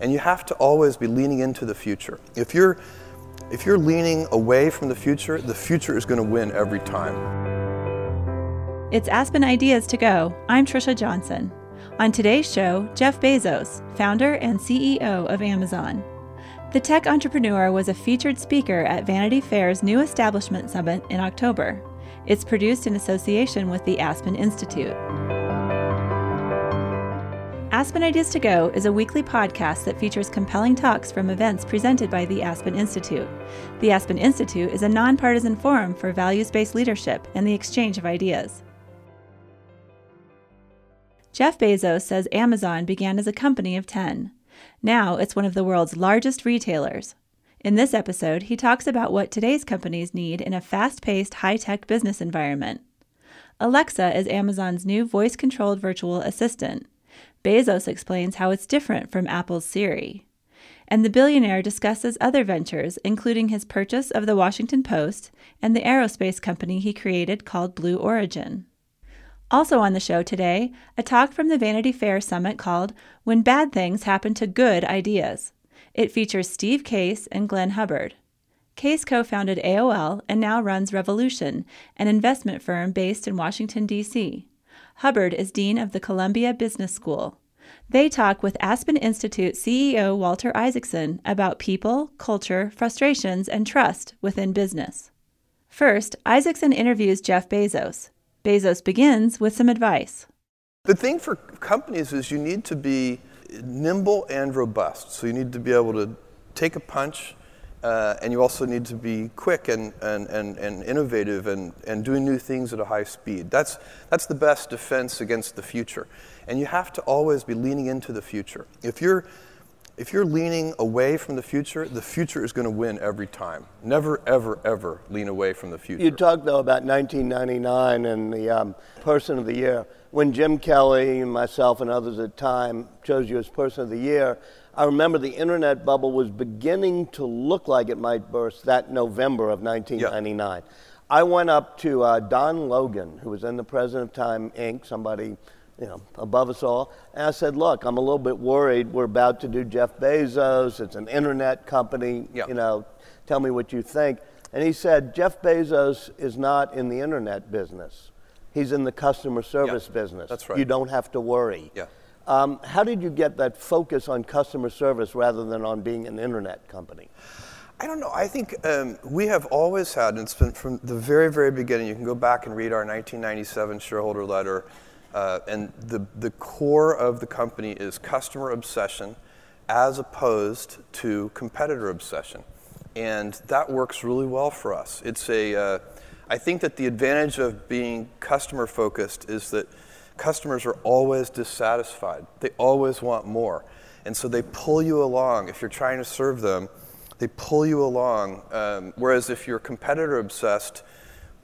And you have to always be leaning into the future. If you're, if you're leaning away from the future, the future is going to win every time. It's Aspen Ideas to Go. I'm Trisha Johnson. On today's show, Jeff Bezos, founder and CEO of Amazon. The tech entrepreneur was a featured speaker at Vanity Fair's new establishment summit in October. It's produced in association with the Aspen Institute. Aspen Ideas to Go is a weekly podcast that features compelling talks from events presented by the Aspen Institute. The Aspen Institute is a nonpartisan forum for values based leadership and the exchange of ideas. Jeff Bezos says Amazon began as a company of 10. Now it's one of the world's largest retailers. In this episode, he talks about what today's companies need in a fast paced, high tech business environment. Alexa is Amazon's new voice controlled virtual assistant. Bezos explains how it's different from Apple's Siri. And the billionaire discusses other ventures, including his purchase of the Washington Post and the aerospace company he created called Blue Origin. Also on the show today, a talk from the Vanity Fair Summit called When Bad Things Happen to Good Ideas. It features Steve Case and Glenn Hubbard. Case co founded AOL and now runs Revolution, an investment firm based in Washington, D.C. Hubbard is Dean of the Columbia Business School. They talk with Aspen Institute CEO Walter Isaacson about people, culture, frustrations, and trust within business. First, Isaacson interviews Jeff Bezos. Bezos begins with some advice. The thing for companies is you need to be nimble and robust. So you need to be able to take a punch, uh, and you also need to be quick and, and, and, and innovative and, and doing new things at a high speed. That's, that's the best defense against the future. And you have to always be leaning into the future. If you're, if you're leaning away from the future, the future is going to win every time. Never, ever, ever lean away from the future. You talked, though, about 1999 and the um, Person of the Year. When Jim Kelly, and myself, and others at the time chose you as Person of the Year, I remember the internet bubble was beginning to look like it might burst that November of 1999. Yep. I went up to uh, Don Logan, who was then the president of Time Inc., somebody you know, above us all. And I said, look, I'm a little bit worried. We're about to do Jeff Bezos. It's an internet company. Yep. You know, tell me what you think. And he said, Jeff Bezos is not in the internet business. He's in the customer service yep. business. That's right. You don't have to worry. Yeah. Um, how did you get that focus on customer service rather than on being an internet company? I don't know. I think um, we have always had, and it's been from the very, very beginning. You can go back and read our 1997 shareholder letter, uh, and the, the core of the company is customer obsession as opposed to competitor obsession. And that works really well for us. It's a, uh, I think that the advantage of being customer focused is that customers are always dissatisfied. They always want more. And so they pull you along. If you're trying to serve them, they pull you along. Um, whereas if you're competitor obsessed,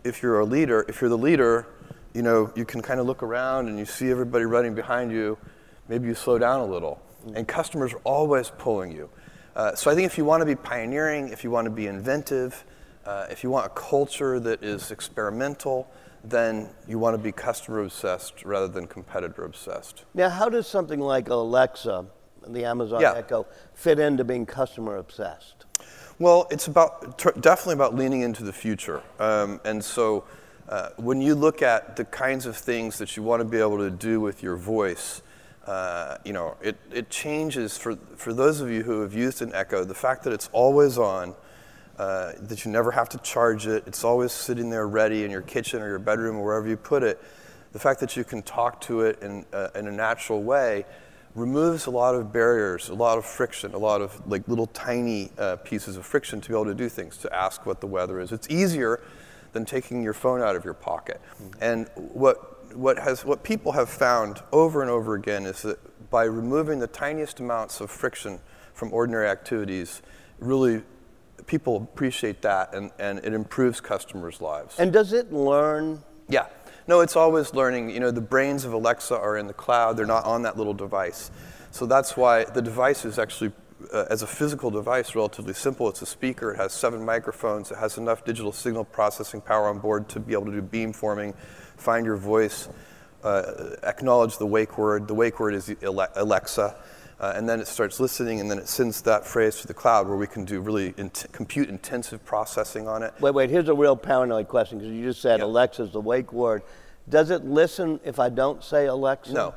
if you're a leader, if you're the leader, you know, you can kind of look around and you see everybody running behind you. Maybe you slow down a little. And customers are always pulling you. Uh, so I think if you want to be pioneering, if you want to be inventive, uh, if you want a culture that is experimental, then you want to be customer obsessed rather than competitor obsessed. Now, how does something like Alexa, the Amazon yeah. Echo, fit into being customer obsessed? Well, it's about definitely about leaning into the future, um, and so uh, when you look at the kinds of things that you want to be able to do with your voice. Uh, you know, it, it changes for, for those of you who have used an Echo, the fact that it's always on, uh, that you never have to charge it. It's always sitting there ready in your kitchen or your bedroom or wherever you put it. The fact that you can talk to it in, uh, in a natural way removes a lot of barriers, a lot of friction, a lot of like little tiny uh, pieces of friction to be able to do things, to ask what the weather is. It's easier than taking your phone out of your pocket. Mm-hmm. And what, what, has, what people have found over and over again is that by removing the tiniest amounts of friction from ordinary activities, really people appreciate that and, and it improves customers' lives. And does it learn? Yeah. No, it's always learning. You know, the brains of Alexa are in the cloud, they're not on that little device. So that's why the device is actually, uh, as a physical device, relatively simple. It's a speaker, it has seven microphones, it has enough digital signal processing power on board to be able to do beamforming, find your voice, uh, acknowledge the wake word. The wake word is Alexa. Uh, and then it starts listening, and then it sends that phrase to the cloud where we can do really int- compute intensive processing on it. Wait, wait, here's a real paranoid question because you just said Yeah. Alexa's the wake word. Does it listen if I don't say Alexa? No.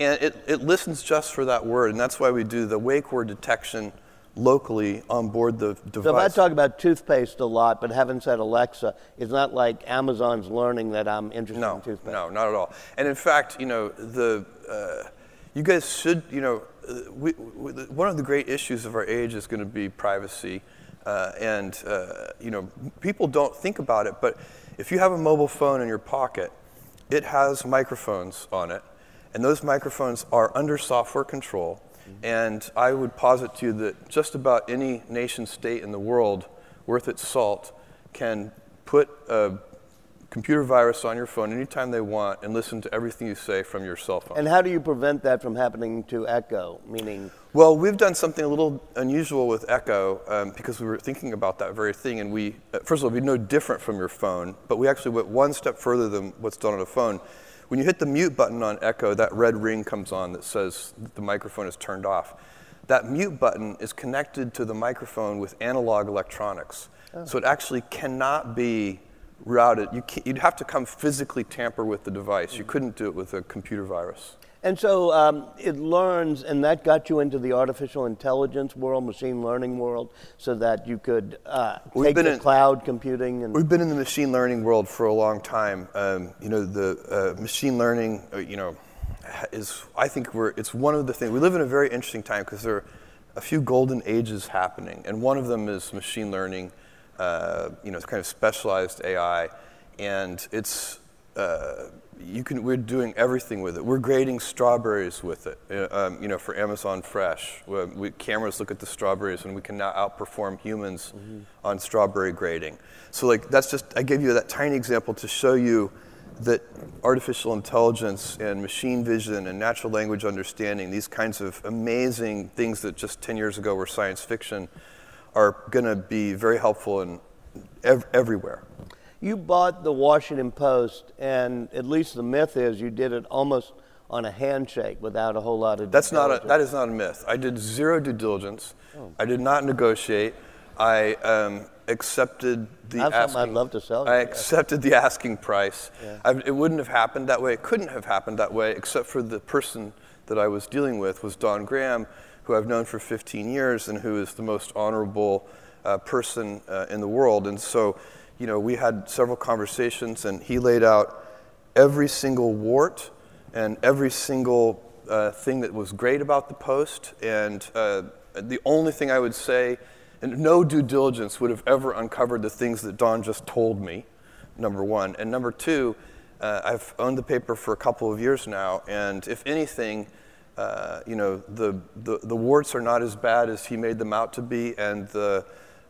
And it, it listens just for that word, and that's why we do the wake word detection locally on board the device. So if I talk about toothpaste a lot but haven't said Alexa, it's not like Amazon's learning that I'm interested no, in toothpaste. no, not at all. And in fact, you know, the uh, you guys should, you know, we, we, one of the great issues of our age is going to be privacy, uh, and uh, you know, people don't think about it, but if you have a mobile phone in your pocket, it has microphones on it, and those microphones are under software control. And I would posit to you that just about any nation state in the world worth its salt can put a computer virus on your phone anytime they want and listen to everything you say from your cell phone. And how do you prevent that from happening to Echo? Meaning, Well, we've done something a little unusual with Echo um, because we were thinking about that very thing. And we, uh, first of all, be no different from your phone, but we actually went one step further than what's done on a phone. When you hit the mute button on Echo, that red ring comes on that says the microphone is turned off. That mute button is connected to the microphone with analog electronics. So it actually cannot be routed. You can't, you'd have to come physically tamper with the device. You couldn't do it with a computer virus. and so um, it learns, and that got you into the artificial intelligence world, machine learning world, so that you could uh, take been the in- cloud computing and. We've been in the machine learning world for a long time. Um, you know, the uh, machine learning, uh, you know, is I think we're it's one of the things we live in a very interesting time because there are a few golden ages happening, and one of them is machine learning. Uh, you know, kind of specialized AI, and it's uh, you can we're doing everything with it. We're grading strawberries with it. uh, Um, you know, for Amazon Fresh, we, cameras look at the strawberries, and we can now outperform humans on strawberry grading. So, like, that's just I gave you that tiny example to show you that artificial intelligence and machine vision and natural language understanding, these kinds of amazing things that just 10 years ago were science fiction, are going to be very helpful in ev- everywhere. You bought the Washington Post, and at least the myth is you did it almost on a handshake without a whole lot of. That's due not a, that is not a myth. I did zero due diligence. Oh. I did not negotiate. I um, accepted the That's asking. I'd love to sell I yeah. accepted the asking price. I, it wouldn't have happened that way. It couldn't have happened that way, except for the person that I was dealing with was Don Graham, who I've known for 15 years and who is the most honorable uh, person uh, in the world. And so, you know, we had several conversations, and he laid out every single wart and every single uh, thing that was great about the post. And uh, the only thing I would say, and no due diligence would have ever uncovered the things that Don just told me, number one. And number two, uh, I've owned the paper for a couple of years now, and if anything, uh, you know, the, the, the warts are not as bad as he made them out to be, and the,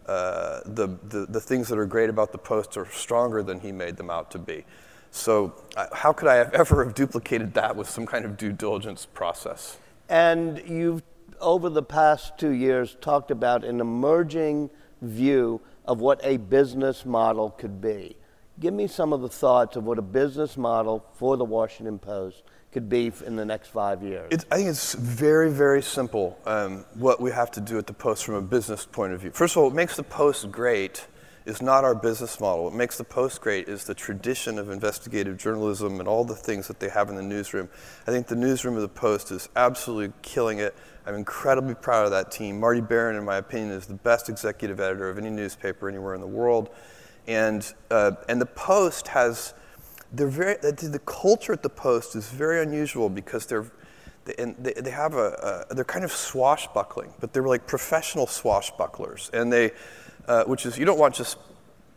uh, the, the, the things that are great about the post are stronger than he made them out to be. So, uh, how could I have ever have duplicated that with some kind of due diligence process? And you've, over the past two years, talked about an emerging view of what a business model could be. Give me some of the thoughts of what a business model for the Washington Post could be in the next five years. It's, I think it's very, very simple um, what we have to do at the Post from a business point of view. First of all, what makes the Post great is not our business model. What makes the Post great is the tradition of investigative journalism and all the things that they have in the newsroom. I think the newsroom of the Post is absolutely killing it. I'm incredibly proud of that team. Marty Baron, in my opinion, is the best executive editor of any newspaper anywhere in the world. And, uh, and the Post has they're very the, the culture at the post is very unusual because they're they, and they, they have a, a they're kind of swashbuckling but they're like professional swashbucklers. And they uh, which is you don't want just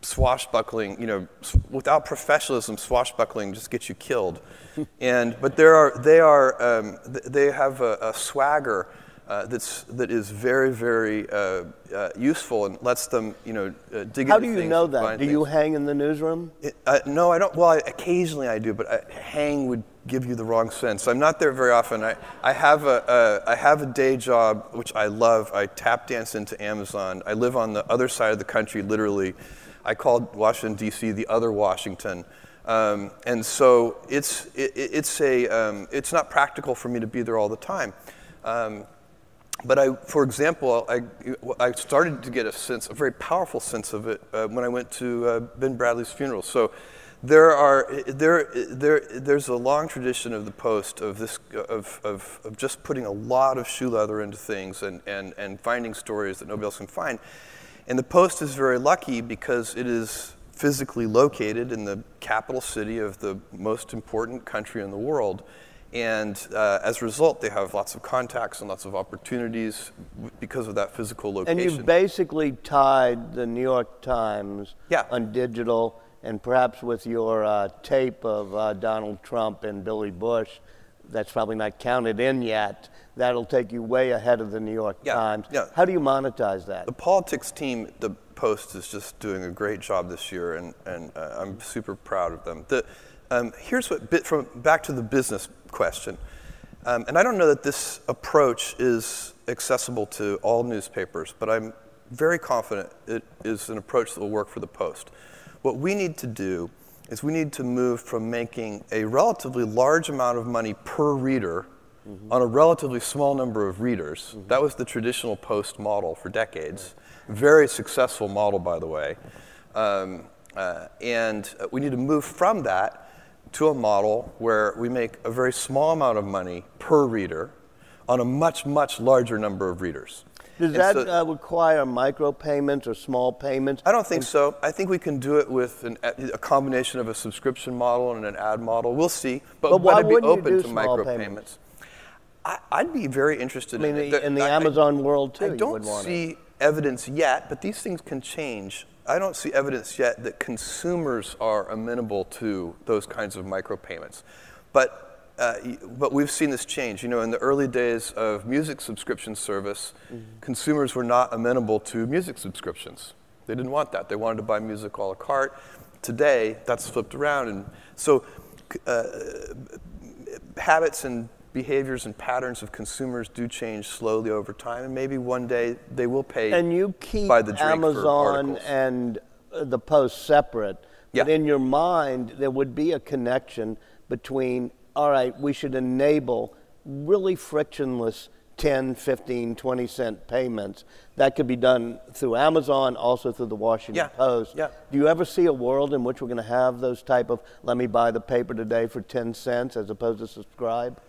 swashbuckling you know without professionalism swashbuckling just gets you killed. And but there are they are um, they have a, a swagger uh, that's that is very very uh, uh, useful and lets them you know uh, dig How do you things know that? Do you hang in the newsroom? It, uh, no, I don't. Well, I, occasionally I do, but I, hang would give you the wrong sense. I'm not there very often. I, I have a uh, I have a day job which I love. I tap dance into Amazon. I live on the other side of the country, literally. I called Washington D.C. the other Washington, um, and so it's it, it's a um, it's not practical for me to be there all the time. Um, but I, for example, I, I started to get a sense, a very powerful sense of it uh, when I went to uh, Ben Bradlee's funeral. So there are there, there there's a long tradition of the Post of this of, of, of just putting a lot of shoe leather into things and, and, and finding stories that nobody else can find. And the Post is very lucky because it is physically located in the capital city of the most important country in the world. And uh, as a result, they have lots of contacts and lots of opportunities because of that physical location. And you basically tied the New York Times yeah. on digital, and perhaps with your uh, tape of uh, Donald Trump and Billy Bush, that's probably not counted in yet. That'll take you way ahead of the New York yeah. Times. Yeah. How do you monetize that? The politics team, the Post, is just doing a great job this year, and, and uh, I'm super proud of them. The, um, here's what, bit from back to the business question. Um, and I don't know that this approach is accessible to all newspapers, but I'm very confident it is an approach that will work for the Post. What we need to do is we need to move from making a relatively large amount of money per reader mm-hmm. on a relatively small number of readers. Mm-hmm. That was the traditional Post model for decades. Very successful model, by the way. Um, uh, and we need to move from that to a model where we make a very small amount of money per reader on a much, much larger number of readers. Does and that so, uh, require micropayments or small payments? I don't think so. I think we can do it with an, a combination of a subscription model and an ad model. We'll see. But, but why would be open to micropayments? I, would be very interested I mean, in the, in the I, Amazon world too. I don't see it. Evidence yet, but these things can change I don't see evidence yet that consumers are amenable to those kinds of micropayments. But, uh, but we've seen this change. You know, in the early days of music subscription service, mm-hmm. consumers were not amenable to music subscriptions. They didn't want that. They wanted to buy music a la carte. Today, that's flipped around. And so uh, habits and behaviors and patterns of consumers do change slowly over time, and maybe one day they will pay. And you keep by the Amazon and uh, the Post separate, yeah. but in your mind there would be a connection between. All right, we should enable really frictionless 10, 15, 20 cent payments. That could be done through Amazon, also through the Washington yeah. Post. Yeah. Do you ever see a world in which we're going to have those type of let me buy the paper today for 10 cents as opposed to subscribe?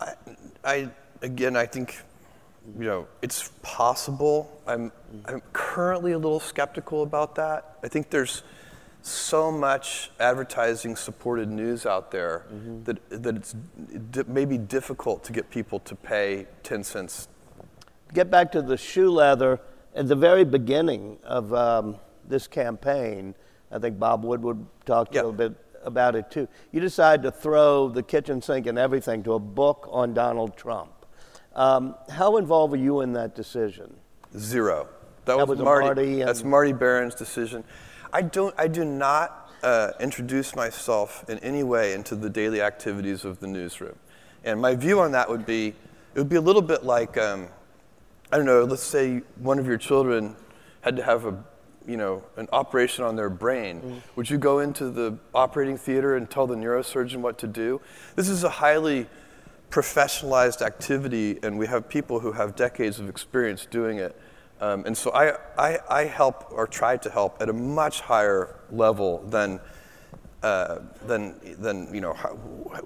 I, I, again, I think, you know, it's possible. I'm, I'm currently a little skeptical about that. I think there's so much advertising supported news out there mm-hmm. that, that it's d- maybe difficult to get people to pay 10 cents. Get back to the shoe leather. At the very beginning of um, this campaign, I think Bob Woodward talked a little bit about it too. You decide to throw the kitchen sink and everything to a book on Donald Trump. Um, how involved were you in that decision? Zero. That, that was, was, Marty. Marty that's Marty Baron's decision. I don't. I do not uh, introduce myself in any way into the daily activities of the newsroom. And my view on that would be, it would be a little bit like, um, I don't know. Let's say one of your children had to have a you know, an operation on their brain, mm. would you go into the operating theater and tell the neurosurgeon what to do? This is a highly professionalized activity, and we have people who have decades of experience doing it. Um, and so I, I, I help or try to help at a much higher level than uh, then then you know how,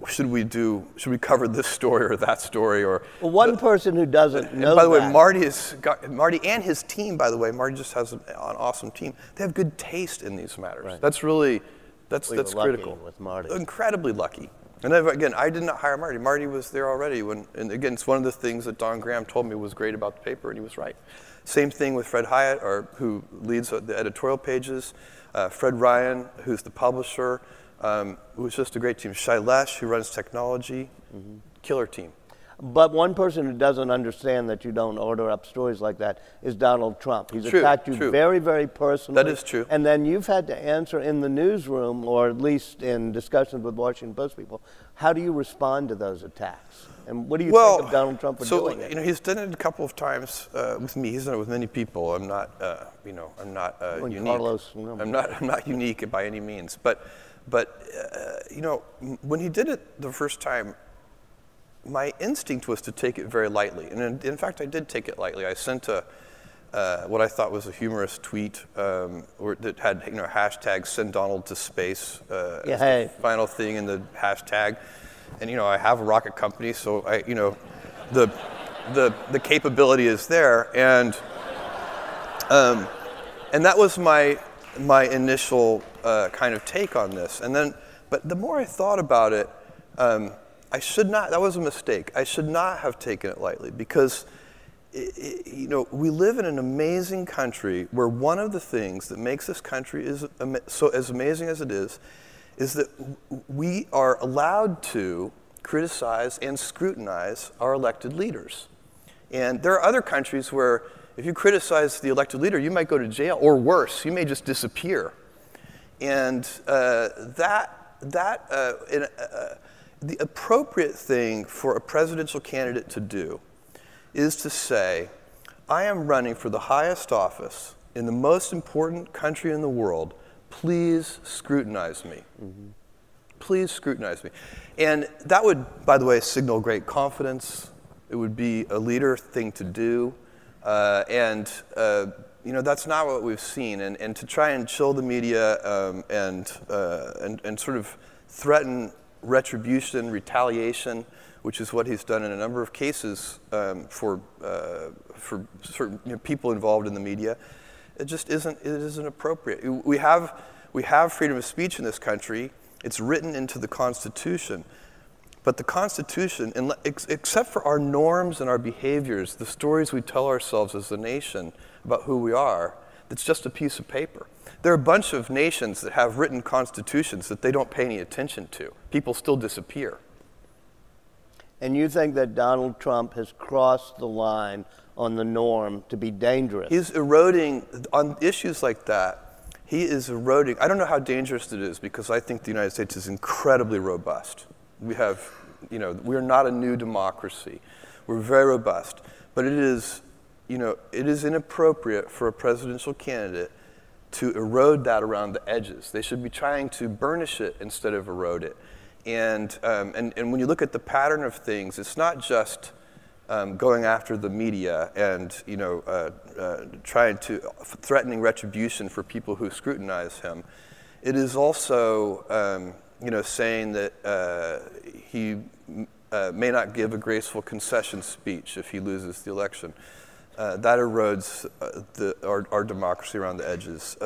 should we do should we cover this story or that story or well, one the, person who doesn't know by the that. way Marty is got, Marty and his team by the way Marty just has an, awesome team. They have good taste in these matters. Right. that's really that's we that's critical. with Marty. Incredibly lucky. And again I did not hire Marty. Marty was there already when and again it's one of the things that Don Graham told me was great about the paper and he was right. Same thing with Fred Hiatt, or who leads the editorial pages uh, Fred Ryan who's the publisher um, was just a great team. Shailesh, who runs technology, mm-hmm. killer team. But one person who doesn't understand that you don't order up stories like that is Donald Trump. He's true, attacked you true. very, very personally. That is true. And then you've had to answer in the newsroom, or at least in discussions with Washington Post people. How do you respond to those attacks? And what do you well, think of Donald Trump for so, doing it? You know, he's done it a couple of times uh, with me. He's done it with many people. I'm not, uh, you know, I'm not uh, unique. Carlos, I'm not, I'm not unique by any means. But but, uh, you know, when he did it the first time, my instinct was to take it very lightly. And in, in fact, I did take it lightly. I sent a, uh, what I thought was a humorous tweet um, that had you know hashtag send Donald to space uh, yeah, hey. final thing in the hashtag. And you know I have a rocket company, so I you know the the the capability is there, and um, and that was my my initial uh, kind of take on this. And then, but the more I thought about it, um, I should not. That was a mistake. I should not have taken it lightly because you know, we live in an amazing country where one of the things that makes this country is so as amazing as it is, is that we are allowed to criticize and scrutinize our elected leaders. And there are other countries where if you criticize the elected leader, you might go to jail, or worse, you may just disappear. And uh, that, that uh, in, uh, the appropriate thing for a presidential candidate to do is to say, I am running for the highest office in the most important country in the world. Please scrutinize me. Mm-hmm. Please scrutinize me. And that would, by the way, signal great confidence. It would be a leader thing to do. Uh, and, uh, you know, that's not what we've seen. And, and to try and chill the media um, and, uh, and, and sort of threaten retribution, retaliation, which is what he's done in a number of cases um, for, uh, for certain you know, people involved in the media. It just isn't, it isn't appropriate. We have, we have freedom of speech in this country. It's written into the Constitution. But the Constitution, except for our norms and our behaviors, the stories we tell ourselves as a nation about who we are, it's just a piece of paper. There are a bunch of nations that have written constitutions that they don't pay any attention to. People still disappear. And you think that Donald Trump has crossed the line on the norm to be dangerous? He's eroding, on issues like that, he is eroding. I don't know how dangerous it is because I think the United States is incredibly robust. We have, you know, we're not a new democracy. We're very robust. But it is, you know, it is inappropriate for a presidential candidate to erode that around the edges. They should be trying to burnish it instead of erode it. And, um, and, and when you look at the pattern of things, it's not just um, going after the media and you know, uh, uh, trying to, threatening retribution for people who scrutinize him. It is also um, you know, saying that uh, he uh, may not give a graceful concession speech if he loses the election. Uh, that erodes uh, the, our, our, democracy around the edges.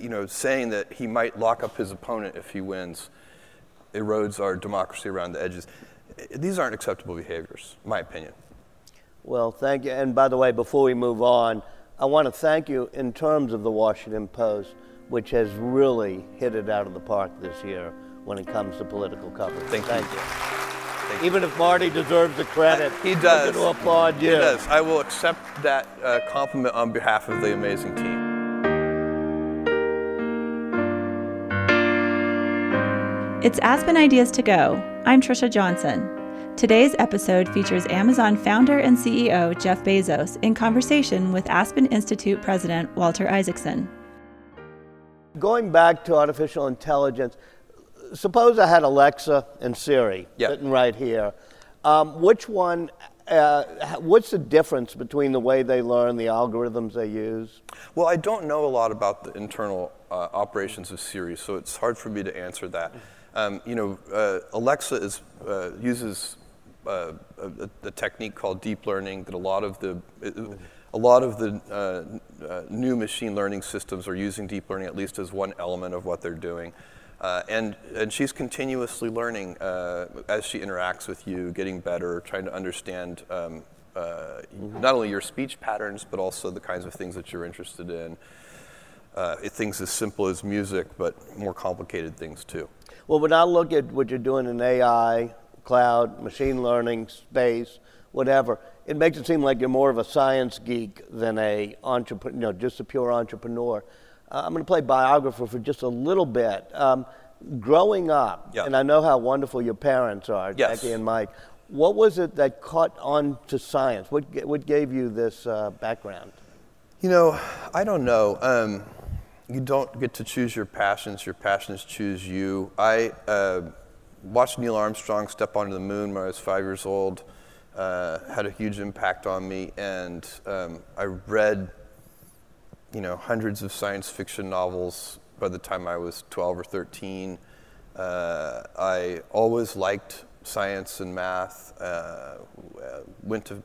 You know, saying that he might lock up his opponent if he wins erodes our democracy around the edges. These aren't acceptable behaviors, my opinion. Well, thank you. And by the way, before we move on, I want to thank you in terms of the Washington Post, which has really hit it out of the park this year when it comes to political coverage. Thank, thank you. you. Thank Even if Marty deserves the credit, he does. I'm going to applaud you. He does. I will accept that uh, compliment on behalf of the amazing team. It's Aspen Ideas to Go. I'm Trisha Johnson. Today's episode features Amazon founder and CEO Jeff Bezos in conversation with Aspen Institute president Walter Isaacson. Going back to artificial intelligence, suppose I had Alexa and Siri yep. sitting right here. Um, which one uh, what's the difference between the way they learn, the algorithms they use? Well, I don't know a lot about the internal uh, operations of Siri, so it's hard for me to answer that. Um, you know, uh, Alexa is, uh, uses uh, a, a, technique called deep learning that a lot of the a lot of the uh, uh, new machine learning systems are using deep learning at least as one element of what they're doing. Uh, and, and she's continuously learning as she interacts with you, getting better, trying to understand um, not only your speech patterns, but also the kinds of things that you're interested in. things as simple as music, but more complicated things too. Well, when I look at what you're doing in AI, cloud, machine learning, space, whatever, it makes it seem like you're more of a science geek than a entrepreneur, you know, just a pure entrepreneur. Uh, I'm going to play biographer for just a little bit. Um, growing up, yeah. and I know how wonderful your parents are, yes. Jackie and Mike. What was it that caught on to science? What, what gave you this uh, background? You know, I don't know. Um, you don't get to choose your passions. Your passions choose you. I uh, watched Neil Armstrong step onto the moon when I was five years old. Uh, had a huge impact on me, and um, I read, you know, hundreds of science fiction novels by the time I was 12 or 13. Uh, I always liked science and math. Uh, went to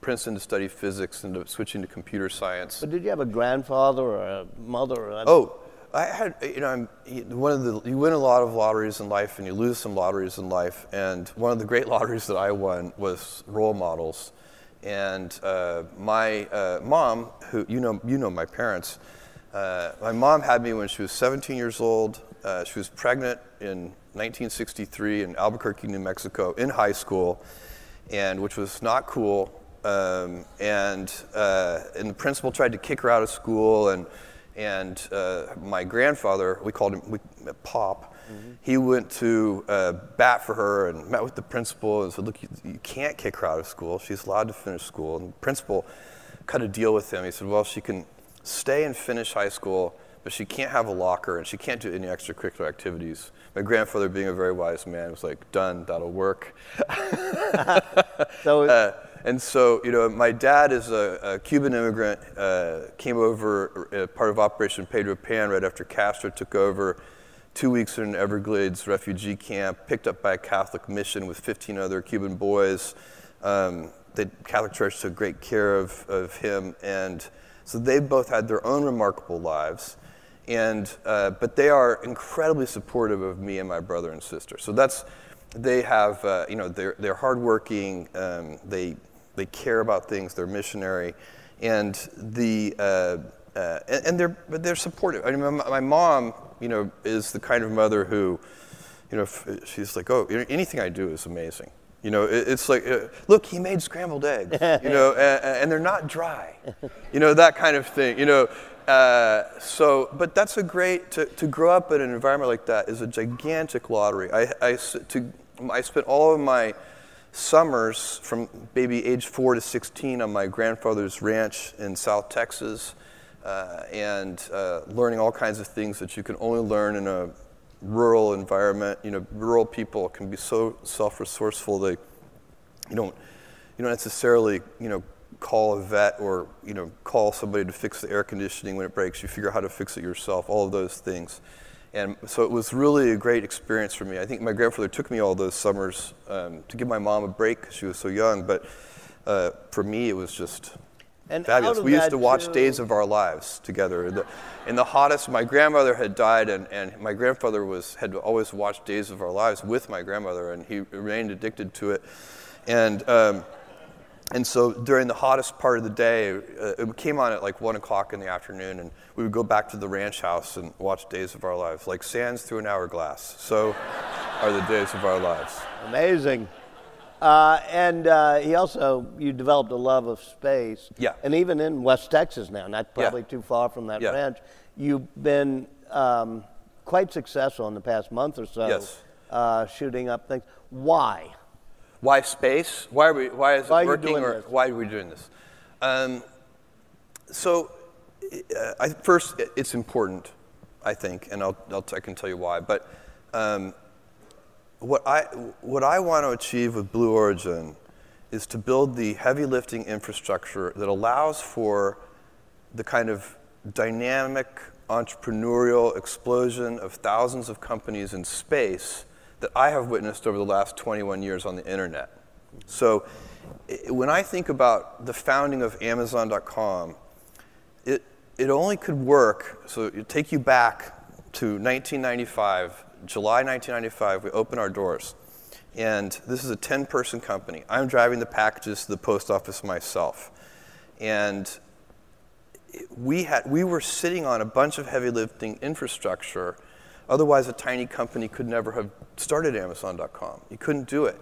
Princeton to study physics and to switching to computer science. But did you have a grandfather or a mother? Or a oh, I had, you know, I'm, one of the, you win a lot of lotteries in life and you lose some lotteries in life. And one of the great lotteries that I won was role models. And uh, my uh, mom, who, you know, you know my parents, uh, my mom had me when she was 17 years old. Uh, she was pregnant in 1963 in Albuquerque, New Mexico, in high school, and which was not cool. Um, and, uh, and the principal tried to kick her out of school and and uh, my grandfather, we called him we, Pop, mm-hmm. he went to uh, bat for her and met with the principal and said, Look, you, you, can't kick her out of school. She's allowed to finish school. And the principal cut a deal with him. He said, Well, she can stay and finish high school, but she can't have a locker and she can't do any extracurricular activities. My grandfather, being a very wise man, was like, Done, that'll work. so, uh, and so, you know, my dad is a, a Cuban immigrant, uh, came over uh, part of Operation Pedro Pan right after Castro took over. Two weeks in an Everglades refugee camp, picked up by a Catholic mission with 15 other Cuban boys. Um, the Catholic Church took great care of, of him, and so they both had their own remarkable lives. And, uh, but they are incredibly supportive of me and my brother and sister. So that's, they have, uh, you know, they're, they're hardworking, um, they they care about things. They're missionary, and the uh, uh, and, and, they're but they're supportive. I mean, my, my, mom, you know, is the kind of mother who, you know, she's like, oh, anything I do is amazing. You know, it, it's like, uh, look, he made scrambled eggs. You know, and, and, they're not dry. You know, that kind of thing. You know. Uh, so, but that's a great to, to grow up in an environment like that is a gigantic lottery. I, I, to, I spent all of my summers from maybe age four to 16 on my grandfather's ranch in South Texas uh, and uh, learning all kinds of things that you can only learn in a rural environment. You know, rural people can be so self-resourceful they you don't you don't necessarily you know call a vet or you know call somebody to fix the air conditioning when it breaks. You figure out how to fix it yourself. All of those things. And so it was really a great experience for me. I think my grandfather took me all those summers um, to give my mom a break because she was so young. But uh, for me, it was just and fabulous. We used to watch too... Days of Our Lives together. In the, in the, hottest, my grandmother had died, and, and my grandfather was, had always watched Days of Our Lives with my grandmother, and he remained addicted to it. And um, and so during the hottest part of the day, uh, it came on at like one o'clock in the afternoon, and we would go back to the ranch house and watch Days of Our Lives, like sands through an hourglass. So are the days of our lives. Amazing. Uh, and uh, he also, you developed a love of space. Yeah. And even in West Texas now, not probably yeah. too far from that yeah. ranch, you've been um, quite successful in the past month or so. Yes. Uh, shooting up things. Why? Why space? Why are we? Why is why it working? or this? why are we doing this? Um, so, uh, I, first, it's important, I think, and I'll, I'll I can tell you why. But um, what I what I want to achieve with Blue Origin is to build the heavy lifting infrastructure that allows for the kind of dynamic entrepreneurial explosion of thousands of companies in space that I have witnessed over the last 21 years on the internet. So when I think about the founding of Amazon.com, it, it only could work, so it take you back to 1995, July 1995, we open our doors. And this is a 10 person company. I'm driving the packages to the post office myself. And we, had, we were sitting on a bunch of heavy lifting infrastructure Otherwise, a tiny company could never have started Amazon.com. You couldn't do it.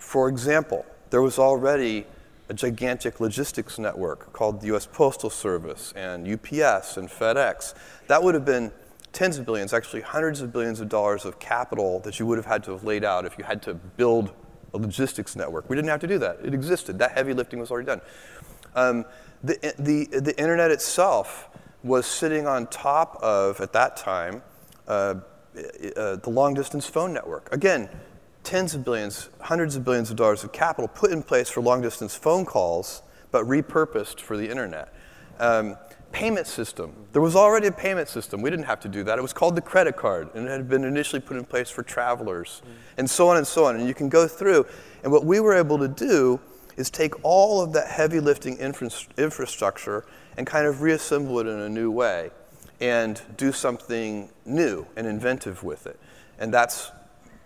For example, there was already a gigantic logistics network called the US Postal Service and UPS and FedEx. That would have been tens of billions, actually hundreds of billions of dollars of capital that you would have had to have laid out if you had to build a logistics network. We didn't have to do that. It existed. That heavy lifting was already done. Um, the, the, the internet itself was sitting on top of, at that time, uh, uh, the long distance phone network. Again, tens of billions, hundreds of billions of dollars of capital put in place for long distance phone calls, but repurposed for the internet. Um, payment system. There was already a payment system. We didn't have to do that. It was called the credit card, and it had been initially put in place for travelers, mm. and so on and so on. And you can go through. And what we were able to do is take all of that heavy lifting infra- infrastructure and kind of reassemble it in a new way and do something new and inventive with it. And that's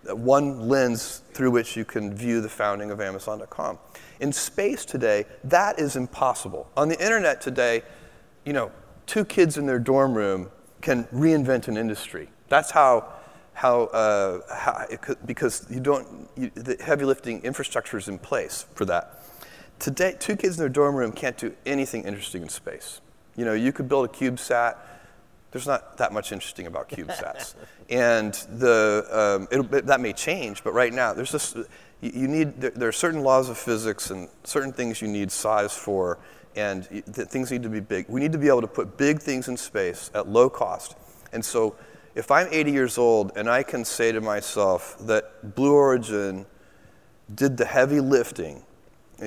one lens through which you can view the founding of Amazon.com. In space today, that is impossible. On the internet today, you know, two kids in their dorm room can reinvent an industry. That's how, how, uh, how could, because you don't, you, the heavy lifting infrastructure is in place for that. Today, two kids in their dorm room can't do anything interesting in space. You know, you could build a CubeSat. There's not that much interesting about CubeSats. and the, um, that may change, but right now, there's just, you, need, there, there, are certain laws of physics and certain things you need size for, and things need to be big. We need to be able to put big things in space at low cost. And so, if I'm 80 years old and I can say to myself that Blue Origin did the heavy lifting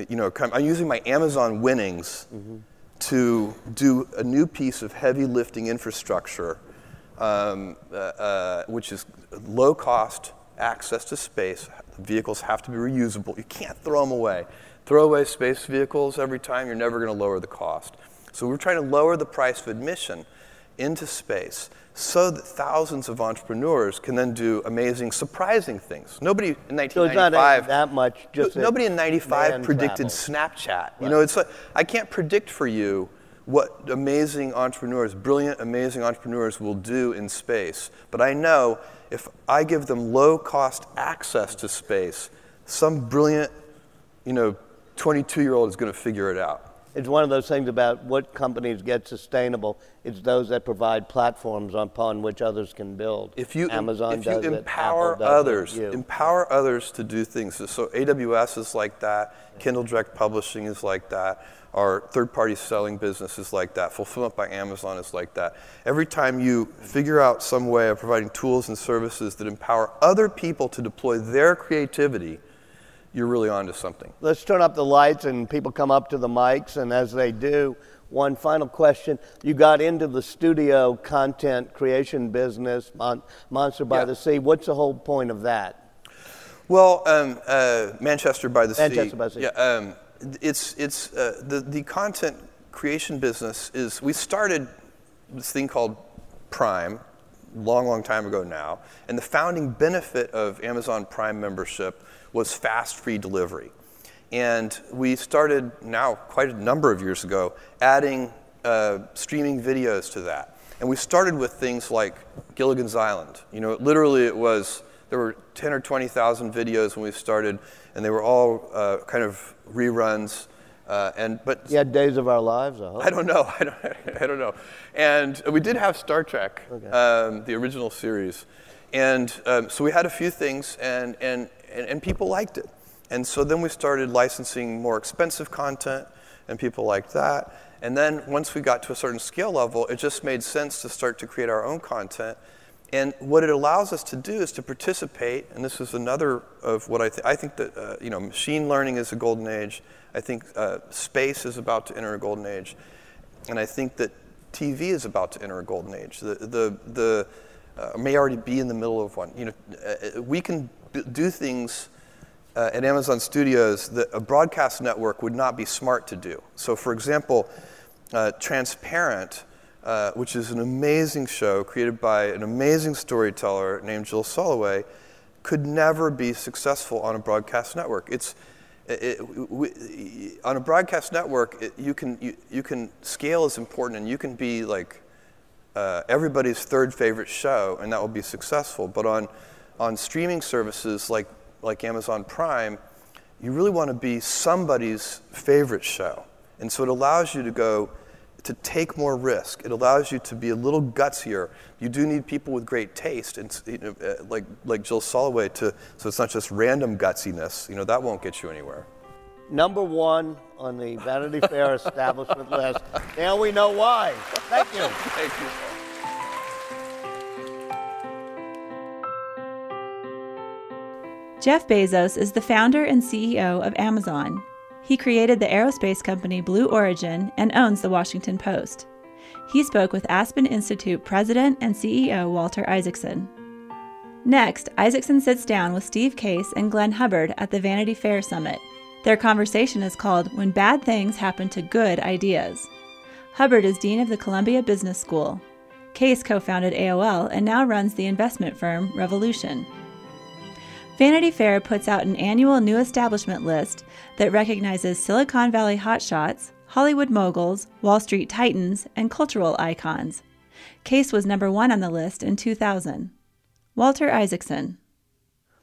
you know, I'm using my Amazon winnings mm-hmm. To do a new piece of heavy lifting infrastructure, um, uh, uh, which is low cost access to space. Vehicles have to be reusable. You can't throw them away. Throw away space vehicles every time, you're never going to lower the cost. So we're trying to lower the price of admission into space so that thousands of entrepreneurs can then do amazing, surprising things. Nobody in 1995 so that much. Just nobody in 95 predicted Snapchat. Right. You know, it's like, I can't predict for you what amazing entrepreneurs, brilliant, amazing entrepreneurs will do in space. But I know if I give them low-cost access to space, some brilliant, you know, 22-year-old is going to figure it out it's one of those things about what companies get sustainable. It's those that provide platforms upon which others can build. If you, Amazon if you empower it, others, empower others to do things. So AWS is like that. Kindle Direct Publishing is like that. Our third-party selling business is like that. Fulfillment by Amazon is like that. Every time you figure out some way of providing tools and services that empower other people to deploy their creativity you're really onto something. Let's turn up the lights and people come up to the mics, and as they do, one final question. You got into the studio content creation business, Mon- Monster by yeah. the Sea. What's the whole point of that? Well, um, uh, Manchester by the Manchester Sea. Manchester by the Sea. Yeah, um, it's, it's, uh, the, the content creation business is, we started this thing called Prime, long, long time ago now. And the founding benefit of Amazon Prime membership was fast free delivery. And we started now, quite a number of years ago, adding uh, streaming videos to that. And we started with things like Gilligan's Island. You know, literally it was, there were 10 or 20,000 videos when we started, and they were all uh, kind of reruns. Uh, and but you had Days of Our Lives. I, I don't know. I don't, I don't know. And we did have Star Trek, okay. um, the original series, and um, so we had a few things, and and and, and people liked it. And so then we started licensing more expensive content, and people liked that. And then once we got to a certain scale level, it just made sense to start to create our own content. And what it allows us to do is to participate, and this is another of what I, th- I think that uh, you know, machine learning is a golden age. I think uh, space is about to enter a golden age, and I think that TV is about to enter a golden age. The, the, the uh, may already be in the middle of one. You know, uh, we can do things uh, at Amazon Studios that a broadcast network would not be smart to do. So, for example, uh, Transparent, uh, which is an amazing show created by an amazing storyteller named Jill Soloway, could never be successful on a broadcast network. It's it, we, on a broadcast network, it, you can you, you can scale is important, and you can be like uh, everybody's third favorite show, and that will be successful. But on on streaming services like, like Amazon Prime, you really want to be somebody's favorite show. And so it allows you to go to take more risk. It allows you to be a little gutsier. You do need people with great taste, and you know, uh, like like Jill Soloway, to so it's not just random gutsiness. You know that won't get you anywhere. Number one on the Vanity Fair establishment list. Now we know why. Thank you. Thank you. Jeff Bezos is the founder and CEO of Amazon. He created the aerospace company Blue Origin and owns the Washington Post. He spoke with Aspen Institute president and CEO Walter Isaacson. Next, Isaacson sits down with Steve Case and Glenn Hubbard at the Vanity Fair Summit. Their conversation is called When Bad Things Happen to Good Ideas. Hubbard is Dean of the Columbia Business School. Case co founded AOL and now runs the investment firm Revolution. Vanity Fair puts out an annual new establishment list that recognizes Silicon Valley hotshots, Hollywood moguls, Wall Street titans, and cultural icons. Case was number one on the list in 2000. Walter Isaacson.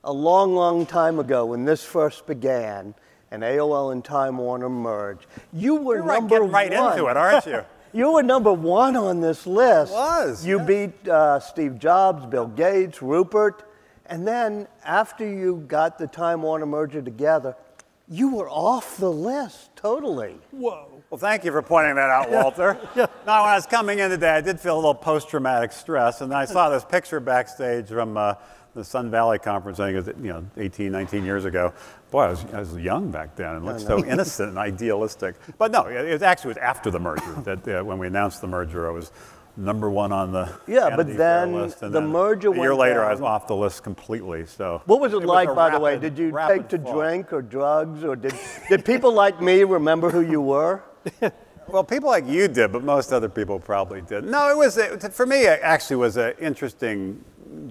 A long, long time ago, when this first began, and AOL and Time Warner merged, you were You're number getting right one. into it, aren't you? You were number one on this list. Was, You yeah. beat uh, Steve Jobs, Bill Gates, Rupert, and then after you got the Time Warner merger together, you were off the list totally. Whoa. Well, thank you for pointing that out, Walter. Now, when I was coming in today, I did feel a little post-traumatic stress, and I saw this picture backstage from uh, the Sun Valley conference, I think it was, you know, 18, 19 years ago. Boy, I was, I was young back then and looked so innocent and idealistic. But no, it was actually it was after the merger that uh, when we announced the merger, I was number one on the Yeah, but then list, and the merger was. A year later, I was off the list completely. So What was it, like, a by the way? Did you take to fall. drink or drugs, or did, did people like me remember who you were? Well, people like you did, but most other people probably did. No, it was it, for me. It actually was an interesting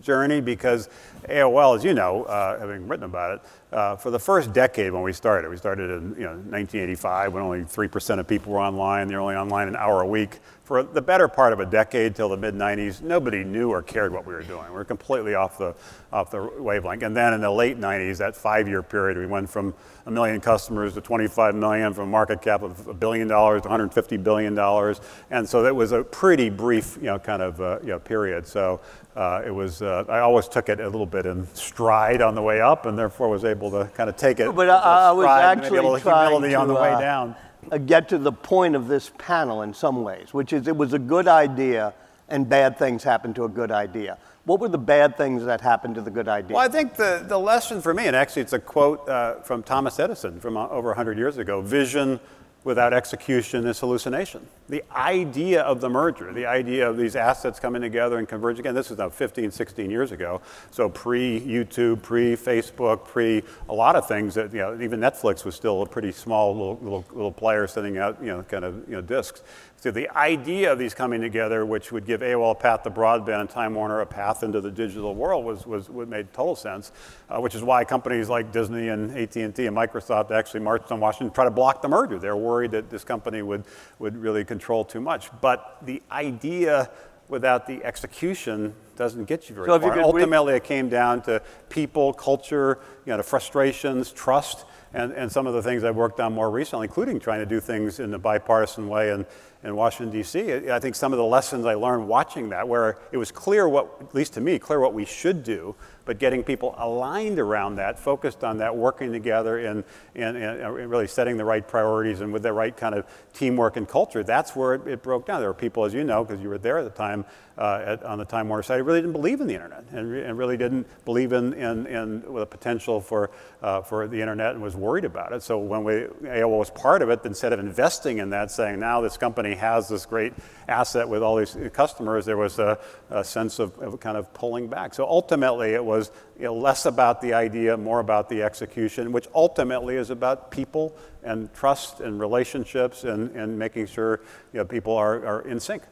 journey because AOL, as you know, uh, having written about it, uh, for the first decade when we started, we started in you know 1985 when only three percent of people were online. They're only online an hour a week. For the better part of a decade till the mid 90s, nobody knew or cared what we were doing. We were completely off the off the wavelength. And then in the late 90s, that five-year period, we went from a million customers to 25 million, from a market cap of a billion dollars to 150 billion dollars. And so that was a pretty brief, you know, kind of uh, you know, period. So uh, it was. Uh, I always took it a little bit in stride on the way up, and therefore was able to kind of take it. But I, I was with stride and maybe a actually trying to on the way uh, down. uh, get to the point of this panel in some ways, which is it was a good idea, and bad things happened to a good idea. What were the bad things that happened to the good idea? Well, I think the, the lesson for me, and actually it's a quote uh, from Thomas Edison from uh, over 100 years ago vision without execution is hallucination. The idea of the merger, the idea of these assets coming together and converging, again, this was now 15, 16 years ago. So pre YouTube, pre Facebook, pre a lot of things that, you know, even Netflix was still a pretty small little, little, little player sending out, you know, kind of, you know, discs. So the idea of these coming together, which would give AOL a path to broadband and Time Warner a path into the digital world, was, was what made total sense. Uh, which is why companies like Disney and AT&T and Microsoft actually marched on Washington to try to block the merger. They're worried that this company would, would really control too much. But the idea without the execution doesn't get you very So far. Ultimately, it came down to people, culture, you know, the frustrations, trust, and, and some of the things I've worked on more recently, including trying to do things in a bipartisan way in, in Washington, D.C. I think some of the lessons I learned watching that, where it was clear what, at least to me, clear what we should do, but getting people aligned around that, focused on that, working together, and, and, and really setting the right priorities and with the right kind of teamwork and culture, that's where it, it broke down. There were people, as you know, because you were there at the time, uh, at, on the Time Warner side, really didn't believe in the internet and, re- and really didn't believe in, in, in the potential for, uh, for the internet and was worried about it. So when we, AOL was part of it, instead of investing in that, saying now this company has this great asset with all these customers, there was a, a sense of, of kind of pulling back. So ultimately, it was you know, less about the idea, more about the execution, which ultimately is about people and trust and relationships and, and making sure you know, people are, are in sync.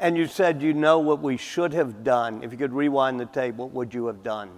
And you said you know what we should have done. If you could rewind the tape, what would you have done?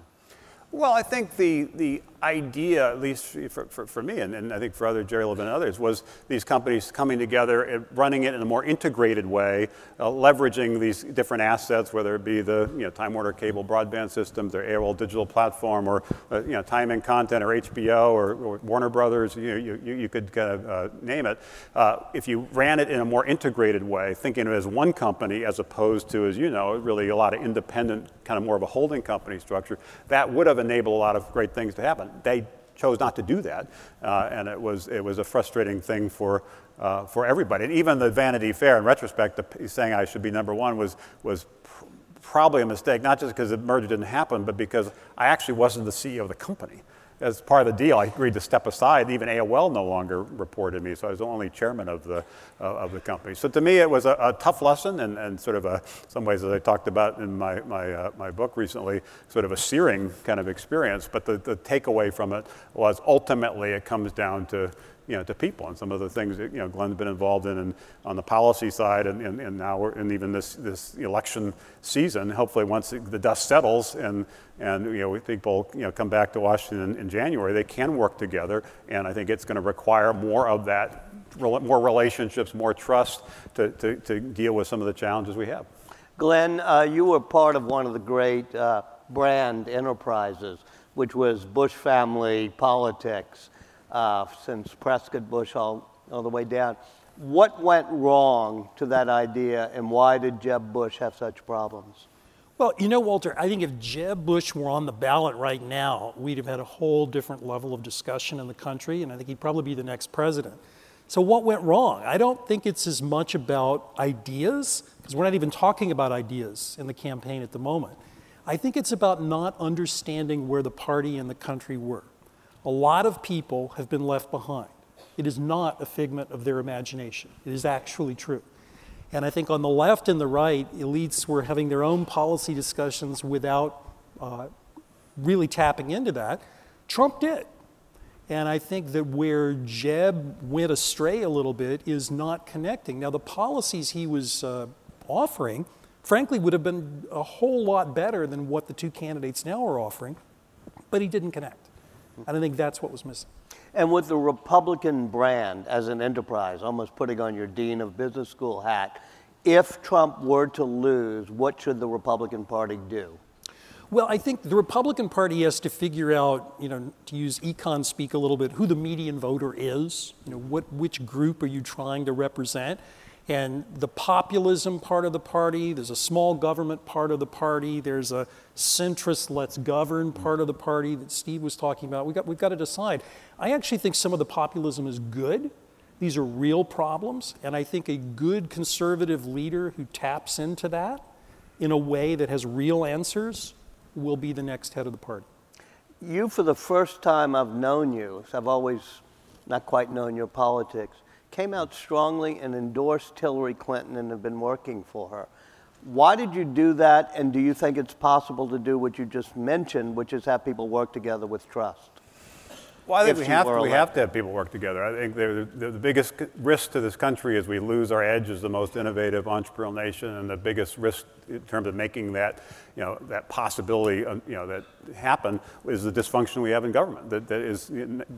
Well, I think the, the idea, at least for, for, for me, and, and I think for other Jerry Levin and others, was these companies coming together and running it in a more integrated way, uh, leveraging these different assets, whether it be the you know, Time Warner cable broadband systems, their AOL digital platform, or uh, you know, Time and Content, or HBO, or, or Warner Brothers, you, you, you, you could kind of uh, name it. Uh, if you ran it in a more integrated way, thinking of it as one company as opposed to, as you know, really a lot of independent, kind of more of a holding company structure, that would have enabled a lot of great things to happen. They chose not to do that, uh, and it was it was a frustrating thing for uh, for everybody. And even the Vanity Fair, in retrospect, the, saying I should be number one was was pr- probably a mistake, not just because the merger didn't happen, but because I actually wasn't the CEO of the company. As part of the deal, I agreed to step aside. Even AOL no longer reported me, so I was the only chairman of the, uh, of the company. So to me, it was a, a tough lesson and, and sort of a, some ways, as I talked about in my, my, uh, my book recently, sort of a searing kind of experience. But the, the takeaway from it was ultimately it comes down to you know, to people and some of the things that, you know, Glenn's been involved in and on the policy side and, and, and now we're, and even this, this election season, hopefully once the dust settles and, and, you know, we people, you know, come back to Washington in, in January, they can work together and I think it's going to require more of that, more relationships, more trust to, to, to deal with some of the challenges we have. Glenn, uh, you were part of one of the great uh, brand enterprises, which was Bush family politics uh, since Prescott Bush all, all the way down. What went wrong to that idea, and why did Jeb Bush have such problems? Well, you know, Walter, I think if Jeb Bush were on the ballot right now, we'd have had a whole different level of discussion in the country, and I think he'd probably be the next president. So, what went wrong? I don't think it's as much about ideas, because we're not even talking about ideas in the campaign at the moment. I think it's about not understanding where the party and the country were. A lot of people have been left behind. It is not a figment of their imagination, it is actually true. And I think on the left and the right, elites were having their own policy discussions without uh, really tapping into that. Trump did. And I think that where Jeb went astray a little bit is not connecting. Now, the policies he was uh, offering, frankly, would have been a whole lot better than what the two candidates now are offering, but he didn't connect. And I think that's what was missing. And with the Republican brand as an enterprise, almost putting on your Dean of Business School hat, if Trump were to lose, what should the Republican Party do? Well, I think the Republican Party has to figure out, you know, to use econ speak a little bit, who the median voter is. You know, what, which group are you trying to represent? And the populism part of the party, there's a small government part of the party, there's a centrist let's govern part of the party that Steve was talking about. We got, we've got to decide. I actually think some of the populism is good. These are real problems, and I think a good conservative leader who taps into that in a way that has real answers will be the next head of the party. You, for the first time I've known you, I've always not quite known your politics, came out strongly and endorsed Hillary Clinton and have been working for her. Why did you do that, and do you think it's possible to do what you just mentioned, which is have people work together with trust? Well, I think we have, to, we have to have people work together. I think the, the, the, biggest risk to this country is we lose our edge as the most innovative entrepreneurial nation, and the biggest risk in terms of making that, you know, that possibility, you know, that happen is the dysfunction we have in government that, that is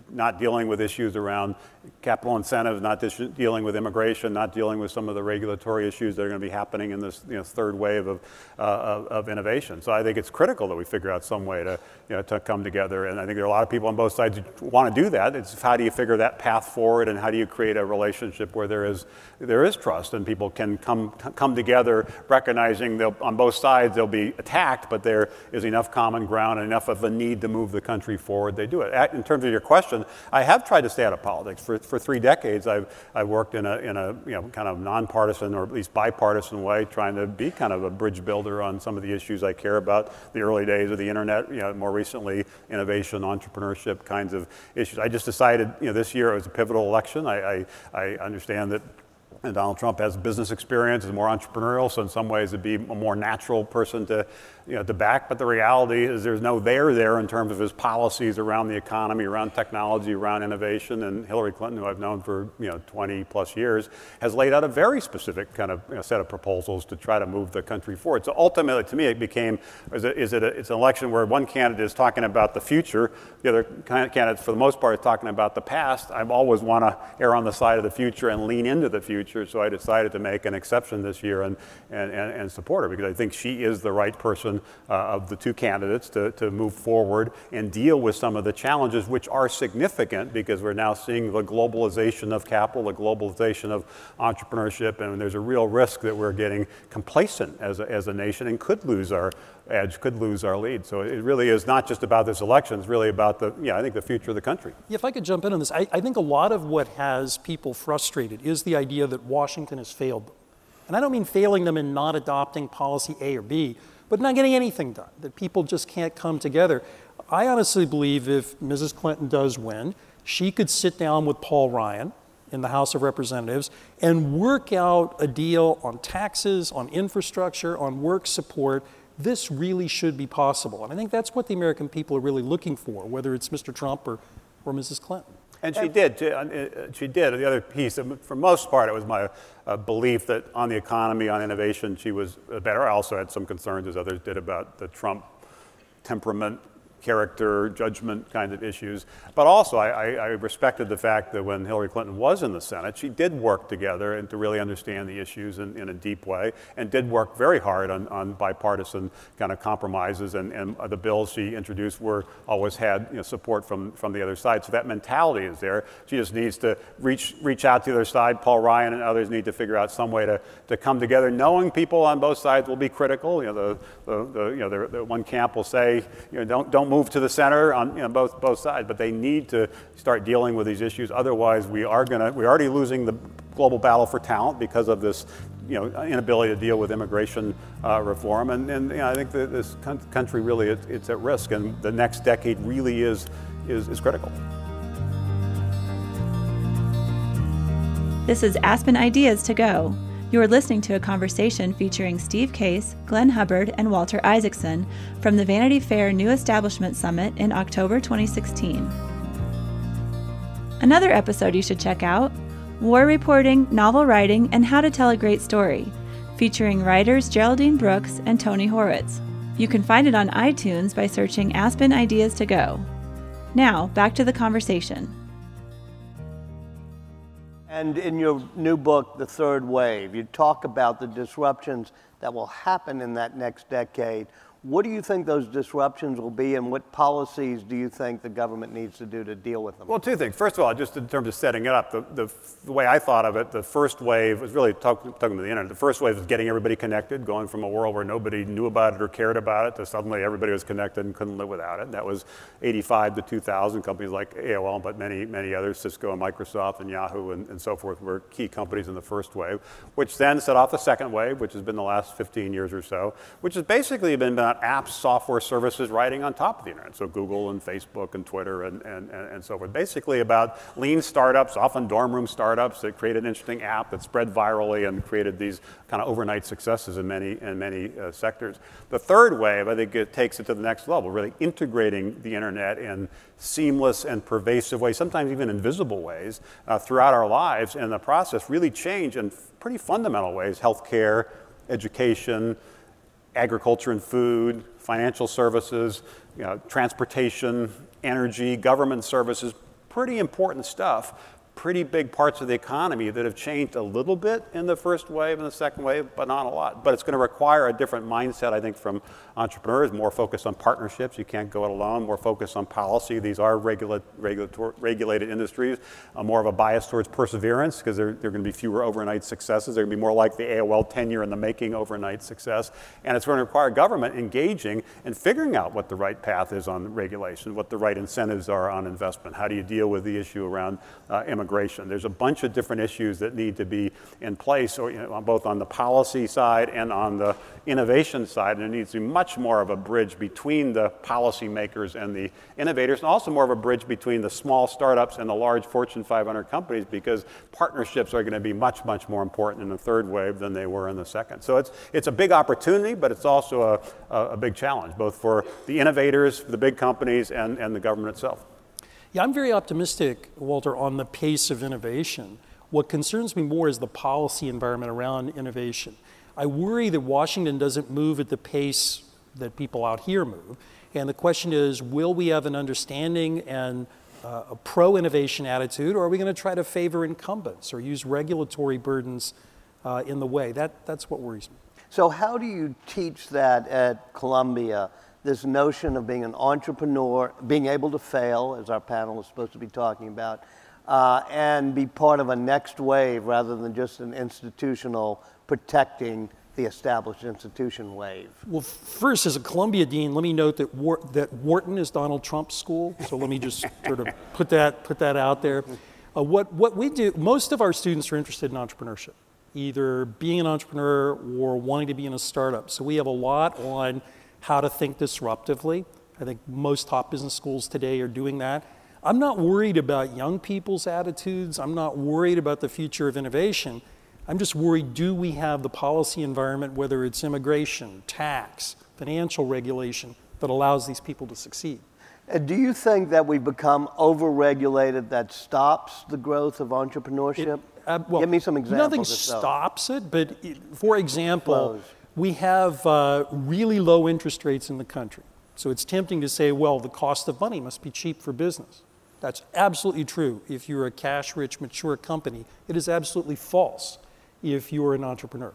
not dealing with issues around capital incentives, not dealing with immigration, not dealing with some of the regulatory issues that are going to be happening in this you know, third wave of, uh, of, of, innovation. So I think it's critical that we figure out some way to, you know, to come together. And I think there are a lot of people on both sides who want to do that. It's how do you figure that path forward and how do you create a relationship where there is, there is trust and people can come, come together recognizing on both sides they'll be attacked, but there is enough common ground and enough of a need to move the country forward. They do it. In terms of your question, I have tried to stay out of politics. For, for three decades, I've, I've worked in a, in a you know, kind of nonpartisan or at least bipartisan way, trying to be kind of a bridge builder on some of the issues I care about, the early days of the internet, you know, more recently, innovation, entrepreneurship kinds of issues. I just decided, you know, this year it was a pivotal election. I, I, I understand that and Donald Trump has business experience, is more entrepreneurial, so in some ways it'd be a more natural person to you know, to back, but the reality is there's no there there in terms of his policies around the economy, around technology, around innovation. And Hillary Clinton, who I've known for you know 20 plus years, has laid out a very specific kind of you know, set of proposals to try to move the country forward. So ultimately, to me, it became is it, is it a, it's an election where one candidate is talking about the future, the other candidate, for the most part, is talking about the past. I always want to err on the side of the future and lean into the future. So I decided to make an exception this year and and, and, and support her because I think she is the right person uh, of the two candidates to, to move forward and deal with some of the challenges which are significant because we're now seeing the globalization of capital, the globalization of entrepreneurship, and there's a real risk that we're getting complacent as a, as a nation and could lose our edge, could lose our lead. So it really is not just about this election, it's really about the, yeah, I think the future of the country. If I could jump in on this, I, I think a lot of what has people frustrated is the idea that Washington has failed them. And I don't mean failing them in not adopting policy A or B, but not getting anything done, that people just can't come together. I honestly believe if Mrs. Clinton does win, she could sit down with Paul Ryan in the House of Representatives and work out a deal on taxes, on infrastructure, on work support. This really should be possible. And I think that's what the American people are really looking for, whether it's Mr. Trump or, or Mrs. Clinton. And she did. Uh, she did. The other piece, for most part, it was my uh, belief that on the economy, on innovation, she was better. I also had some concerns, as others did, about the Trump temperament character, judgment kind of issues. But also, I, I, respected the fact that when Hillary Clinton was in the Senate, she did work together and to really understand the issues in, in a deep way, and did work very hard on, on bipartisan kind of compromises. And, and uh, the bills she introduced were always had you know, support from, from the other side. So that mentality is there. She just needs to reach reach out to the other side. Paul Ryan and others need to figure out some way to, to come together, knowing people on both sides will be critical. You know, the, the, the you know, the, the one camp will say, you know, don't don't move to the center on you know, both, both sides, but they need to start dealing with these issues. Otherwise, we are going to, we're already losing the global battle for talent because of this you know, inability to deal with immigration uh, reform. And, and you know, I think that this country really, it, it's at risk, and the next decade really is, is, is critical. This is Aspen Ideas to Go. You are listening to a conversation featuring Steve Case, Glenn Hubbard, and Walter Isaacson from the Vanity Fair New Establishment Summit in October 2016. Another episode you should check out War Reporting, Novel Writing, and How to Tell a Great Story, featuring writers Geraldine Brooks and Tony Horwitz. You can find it on iTunes by searching Aspen Ideas to Go. Now, back to the conversation. And in your new book, The Third Wave, you talk about the disruptions that will happen in that next decade. What do you think those disruptions will be, and what policies do you think the government needs to do to deal with them? Well, two things. First of all, just in terms of setting it up, the, the, the way I thought of it, the first wave was really talk, talking to the internet. The first wave was getting everybody connected, going from a world where nobody knew about it or cared about it to suddenly everybody was connected and couldn't live without it. That was 85 to 2000. Companies like AOL, but many, many others, Cisco and Microsoft and Yahoo and, and so forth, were key companies in the first wave, which then set off the second wave, which has been the last 15 years or so, which has basically been apps, software services writing on top of the internet. So Google and Facebook and Twitter and, and, and so forth. Basically about lean startups, often dorm room startups that created an interesting app that spread virally and created these kind of overnight successes in many, in many uh, sectors. The third wave, I think it takes it to the next level, really integrating the internet in seamless and pervasive ways, sometimes even invisible ways, uh, throughout our lives, and the process really change in pretty fundamental ways, healthcare, education, agriculture and food, financial services, you know, transportation, energy, government services, pretty important stuff pretty big parts of the economy that have changed a little bit in the first wave and the second wave, but not a lot. But it's going to require a different mindset, I think, from entrepreneurs, more focused on partnerships. You can't go it alone, more focused on policy. These are regula- regulated industries, uh, more of a bias towards perseverance because there, there are going to be fewer overnight successes. They're going to be more like the AOL 10 year in the making overnight success. And it's going to require government engaging and figuring out what the right path is on regulation, what the right incentives are on investment. How do you deal with the issue around uh, immigration? There's a bunch of different issues that need to be in place, or, you know, both on the policy side and on the innovation side. And there needs to be much more of a bridge between the policymakers and the innovators, and also more of a bridge between the small startups and the large Fortune 500 companies, because partnerships are going to be much, much more important in the third wave than they were in the second. So it's, it's a big opportunity, but it's also a, a, a big challenge, both for the innovators, the big companies, and, and the government itself. Yeah, I'm very optimistic, Walter, on the pace of innovation. What concerns me more is the policy environment around innovation. I worry that Washington doesn't move at the pace that people out here move. And the question is will we have an understanding and uh, a pro innovation attitude, or are we going to try to favor incumbents or use regulatory burdens uh, in the way? That, that's what worries me. So, how do you teach that at Columbia? this notion of being an entrepreneur, being able to fail, as our panel is supposed to be talking about, uh, and be part of a next wave rather than just an institutional protecting the established institution wave? Well, first, as a Columbia dean, let me note that, War- that Wharton is Donald Trump's school. So let me just sort of put that, put that out there. Uh, what, what we do, most of our students are interested in entrepreneurship, either being an entrepreneur or wanting to be in a startup. So we have a lot on how to think disruptively. I think most top business schools today are doing that. I'm not worried about young people's attitudes. I'm not worried about the future of innovation. I'm just worried do we have the policy environment, whether it's immigration, tax, financial regulation, that allows these people to succeed? Uh, do you think that we've become overregulated that stops the growth of entrepreneurship? It, uh, well, Give me some examples. Nothing stops it, but it, for example, we have uh, really low interest rates in the country. So it's tempting to say, well, the cost of money must be cheap for business. That's absolutely true if you're a cash rich, mature company. It is absolutely false if you're an entrepreneur.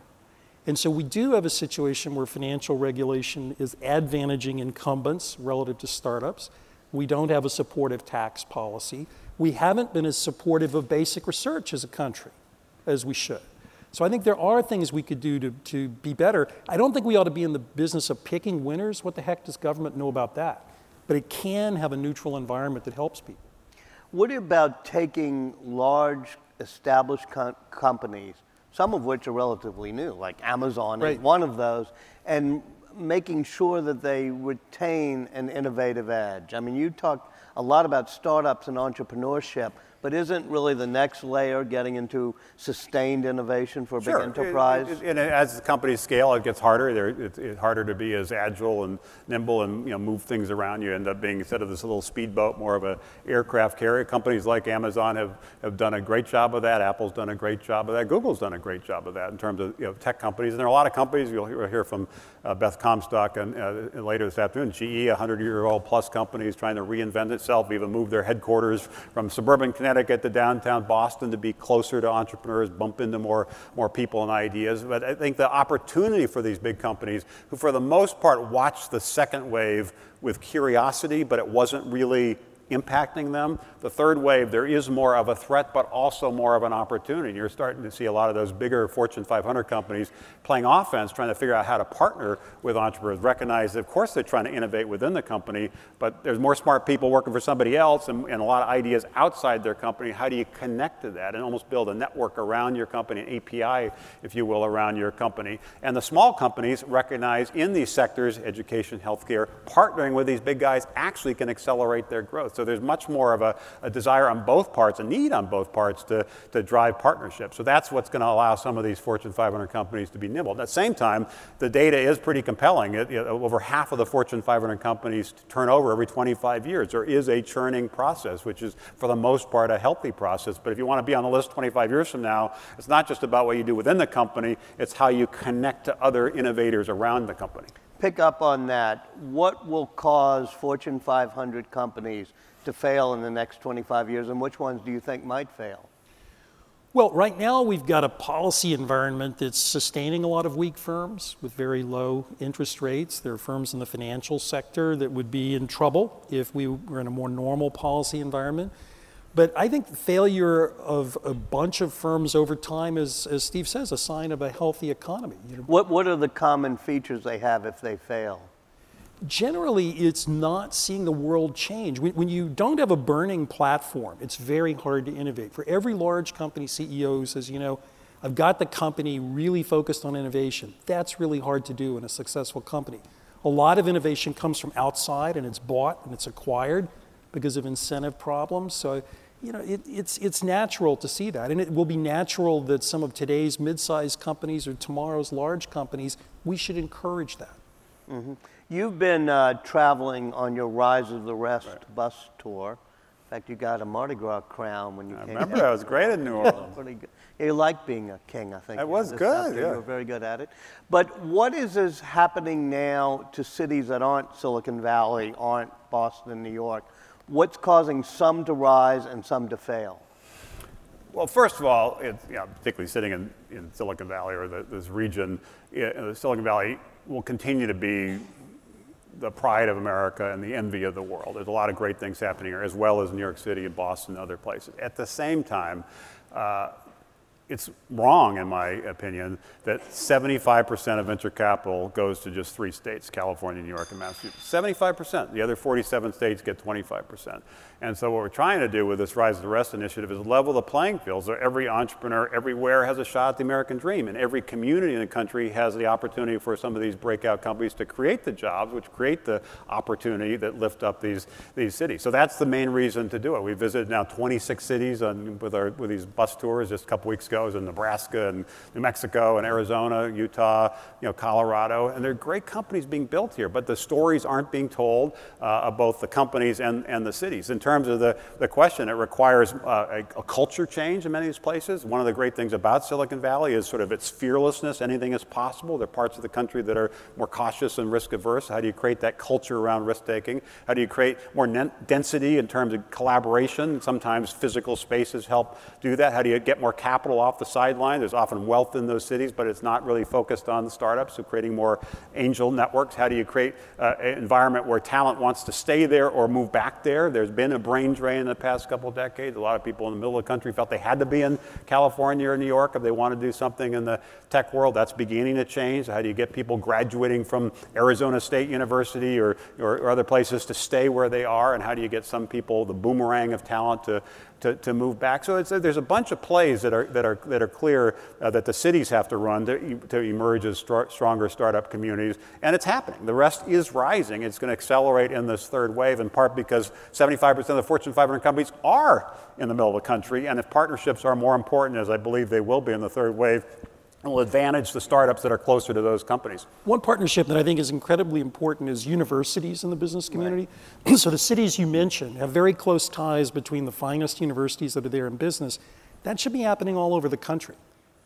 And so we do have a situation where financial regulation is advantaging incumbents relative to startups. We don't have a supportive tax policy. We haven't been as supportive of basic research as a country as we should. So I think there are things we could do to, to be better. I don't think we ought to be in the business of picking winners. What the heck does government know about that? But it can have a neutral environment that helps people. What about taking large established com- companies some of which are relatively new, like Amazon right. is one of those, and making sure that they retain an innovative edge. I mean, you talked a lot about startups and entrepreneurship but isn't really the next layer getting into sustained innovation for sure. big enterprise? It, it, and as companies scale, it gets harder. It's, it's harder to be as agile and nimble and you know, move things around. You end up being, instead of this little speedboat, more of an aircraft carrier. Companies like Amazon have, have done a great job of that. Apple's done a great job of that. Google's done a great job of that in terms of you know, tech companies. And there are a lot of companies, you'll hear, hear from uh, Beth Comstock and, uh, later this afternoon, GE, a 100-year-old plus company, is trying to reinvent itself, even move their headquarters from suburban Connecticut Connecticut to downtown Boston to be closer to entrepreneurs, bump into more, more people and ideas. But I think the opportunity for these big companies, who for the most part watched the second wave with curiosity, but it wasn't really impacting them. The third wave, there is more of a threat, but also more of an opportunity. You're starting to see a lot of those bigger Fortune 500 companies playing offense, trying to figure out how to partner with entrepreneurs, recognize that, of course, they're trying to innovate within the company, but there's more smart people working for somebody else and, and a lot of ideas outside their company. How do you connect to that and almost build a network around your company, an API, if you will, around your company? And the small companies recognize in these sectors, education, healthcare, partnering with these big guys actually can accelerate their growth. So there's much more of a, a desire on both parts, a need on both parts to, to drive partnerships. So that's what's going to allow some of these Fortune 500 companies to be nimble. At the same time, the data is pretty compelling. It, you know, over half of the Fortune 500 companies turn over every 25 years. There is a churning process, which is for the most part a healthy process. But if you want to be on the list 25 years from now, it's not just about what you do within the company, it's how you connect to other innovators around the company pick up on that. What will cause Fortune 500 companies to fail in the next 25 years, and which ones do you think might fail? Well, right now we've got a policy environment that's sustaining a lot of weak firms with very low interest rates. There are firms in the financial sector that would be in trouble if we were in a more normal policy environment. But I think the failure of a bunch of firms over time is, as Steve says, a sign of a healthy economy. What, what are the common features they have if they fail? Generally, it's not seeing the world change. When you don't have a burning platform, it's very hard to innovate. For every large company CEO who says, you know, I've got the company really focused on innovation, that's really hard to do in a successful company. A lot of innovation comes from outside and it's bought and it's acquired because of incentive problems. So you know, it, it's, it's natural to see that. And it will be natural that some of today's mid sized companies or tomorrow's large companies, we should encourage that. Mm-hmm. You've been uh, traveling on your Rise of the Rest right. bus tour. In fact, you got a Mardi Gras crown when you I came. remember that was great in New Orleans. Pretty good. You like being a king, I think. It was good. Yeah. You were very good at it. But what is, is happening now to cities that aren't Silicon Valley, aren't Boston, New York? what's causing some to rise and some to fail? Well, first of all, it, you know, particularly sitting in, in Silicon Valley or the, this region, it, the Silicon Valley will continue to be the pride of America and the envy of the world. There's a lot of great things happening here, as well as New York City and Boston and other places. At the same time, uh, it's wrong, in my opinion, that 75% of venture capital goes to just three states California, New York, and Massachusetts. 75%. The other 47 states get 25%. And so, what we're trying to do with this Rise of the Rest initiative is level the playing field so every entrepreneur everywhere has a shot at the American dream. And every community in the country has the opportunity for some of these breakout companies to create the jobs, which create the opportunity that lift up these, these cities. So, that's the main reason to do it. We visited now 26 cities on, with, our, with these bus tours just a couple weeks ago. I was in Nebraska and New Mexico and Arizona, Utah, you know, Colorado. And there are great companies being built here, but the stories aren't being told uh, of both the companies and, and the cities. In terms of the, the question, it requires uh, a, a, culture change in many of these places. One of the great things about Silicon Valley is sort of its fearlessness. Anything is possible. There are parts of the country that are more cautious and risk averse. How do you create that culture around risk taking? How do you create more density in terms of collaboration? Sometimes physical spaces help do that. How do you get more capital off the sideline? There's often wealth in those cities, but it's not really focused on the startups. So creating more angel networks. How do you create uh, an environment where talent wants to stay there or move back there? There's been a brain drain in the past couple decades. A lot of people in the middle of the country felt they had to be in California or New York if they want to do something in the tech world. That's beginning to change. How do you get people graduating from Arizona State University or, or, or other places to stay where they are? And how do you get some people, the boomerang of talent, to to, to move back. So there's a bunch of plays that are, that are, that are clear uh, that the cities have to run to, to emerge as stronger startup communities, and it's happening. The rest is rising. It's going to accelerate in this third wave, in part because 75% of the Fortune 500 companies are in the middle of the country, and if partnerships are more important, as I believe they will be in the third wave, will advantage the startups that are closer to those companies. One partnership that I think is incredibly important is universities in the business community. Right. so the cities you mentioned have very close ties between the finest universities that are there in business. That should be happening all over the country.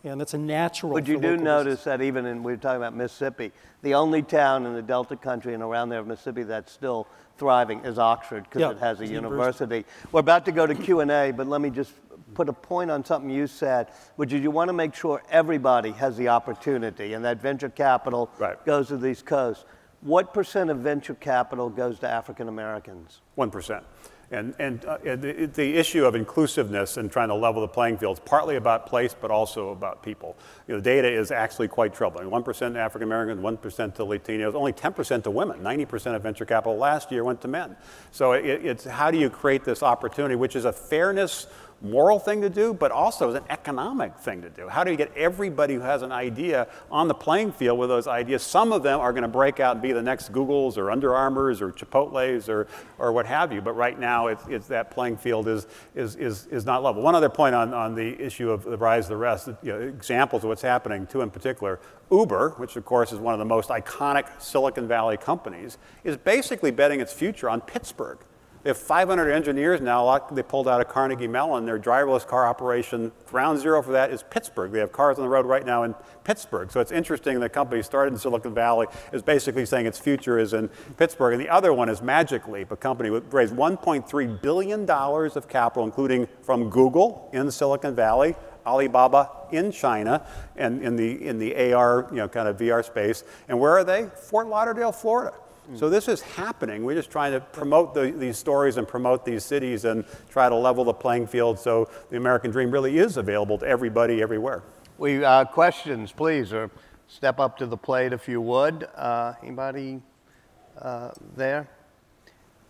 And that's a natural. But you do notice business. that even in, we are talking about Mississippi, the only town in the Delta country and around there of Mississippi that's still thriving is Oxford because yeah, it has a university. university. We're about to go to Q&A, but let me just put a point on something you said, which is you want to make sure everybody has the opportunity and that venture capital right. goes to these coasts. What percent of venture capital goes to African Americans? 1%. And, and uh, the, the, issue of inclusiveness and trying to level the playing field is partly about place, but also about people. You know, the data is actually quite troubling. 1% to African Americans, 1% to Latinos, only 10% to women. 90% of venture capital last year went to men. So it, it's how do you create this opportunity, which is a fairness moral thing to do, but also as an economic thing to do. How do you get everybody who has an idea on the playing field with those ideas? Some of them are going to break out and be the next Googles or Under Armours or Chipotle's or, or what have you. But right now, it's, it's that playing field is, is, is, is not level. One other point on, on the issue of the rise of the rest, you know, examples of what's happening, two in particular. Uber, which of course is one of the most iconic Silicon Valley companies, is basically betting its future on Pittsburgh. They have 500 engineers now. They pulled out of Carnegie Mellon. Their driverless car operation, ground zero for that is Pittsburgh. They have cars on the road right now in Pittsburgh. So it's interesting the company started in Silicon Valley is basically saying its future is in Pittsburgh. And the other one is Magic Leap, a company that raised $1.3 billion of capital, including from Google in Silicon Valley, Alibaba in China, and in the, in the AR, you know, kind of VR space. And where are they? Fort Lauderdale, Florida. So this is happening. We're just trying to promote the, these stories and promote these cities and try to level the playing field so the American dream really is available to everybody everywhere. We uh, questions, please, or step up to the plate if you would. Uh, anybody uh, there?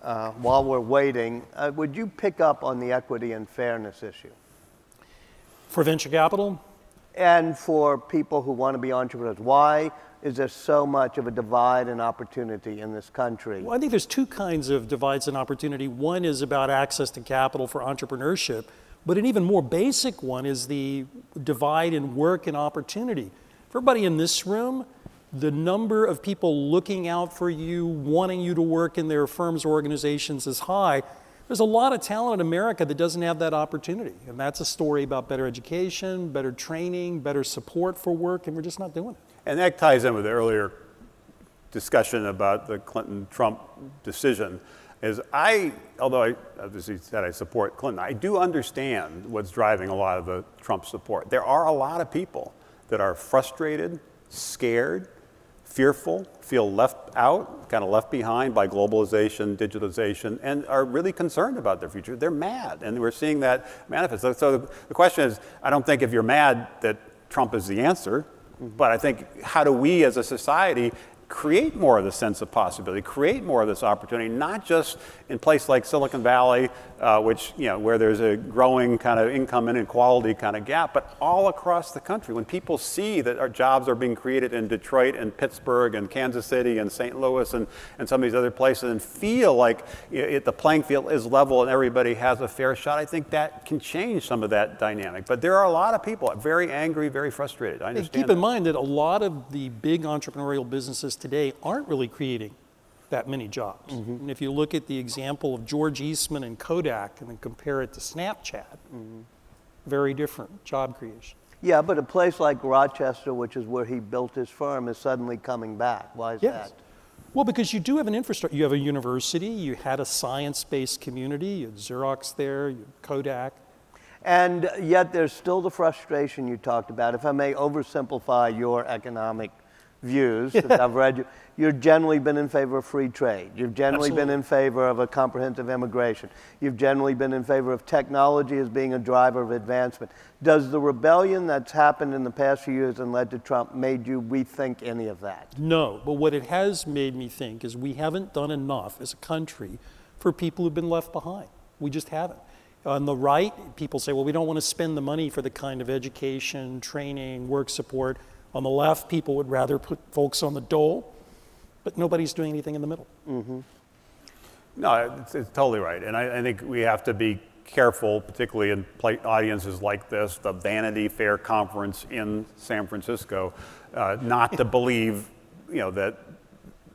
Uh, while we're waiting, uh, would you pick up on the equity and fairness issue? For venture capital? And for people who want to be entrepreneurs. Why is there so much of a divide and opportunity in this country? Well, I think there's two kinds of divides and opportunity. One is about access to capital for entrepreneurship, but an even more basic one is the divide in work and opportunity. For everybody in this room, the number of people looking out for you, wanting you to work in their firms or organizations is high. There's a lot of talent in America that doesn't have that opportunity. And that's a story about better education, better training, better support for work, and we're just not doing it. And that ties in with the earlier discussion about the Clinton Trump decision. Is I, although I obviously said I support Clinton, I do understand what's driving a lot of the Trump support. There are a lot of people that are frustrated, scared, fearful, feel left out, kind of left behind by globalization, digitalization, and are really concerned about their future. They're mad, and we're seeing that manifest. So the question is I don't think if you're mad that Trump is the answer, but I think how do we as a society create more of the sense of possibility, create more of this opportunity, not just in places like Silicon Valley, uh, which, you know, where there's a growing kind of income inequality kind of gap, but all across the country. When people see that our jobs are being created in Detroit and Pittsburgh and Kansas City and St. Louis and, and some of these other places and feel like it, the playing field is level and everybody has a fair shot, I think that can change some of that dynamic. But there are a lot of people very angry, very frustrated. I understand. keep that. in mind that a lot of the big entrepreneurial businesses today aren't really creating that many jobs. Mm-hmm. And if you look at the example of George Eastman and Kodak and then compare it to Snapchat, mm-hmm. very different job creation. Yeah, but a place like Rochester, which is where he built his firm, is suddenly coming back. Why is yes. that? Well, because you do have an infrastructure. You have a university, you had a science based community, you had Xerox there, you had Kodak. And yet there's still the frustration you talked about. If I may oversimplify your economic views that I've read you, you've generally been in favor of free trade. You've generally Absolutely. been in favor of a comprehensive immigration. You've generally been in favor of technology as being a driver of advancement. Does the rebellion that's happened in the past few years and led to Trump made you rethink any of that? No, but what it has made me think is we haven't done enough as a country for people who've been left behind. We just haven't. On the right, people say, well, we don't want to spend the money for the kind of education, training, work support on the left, people would rather put folks on the dole, but nobody's doing anything in the middle. Mm-hmm. No, it's, it's, totally right. And I, I, think we have to be careful, particularly in audiences like this, the Vanity Fair conference in San Francisco, uh, not to believe, you know, that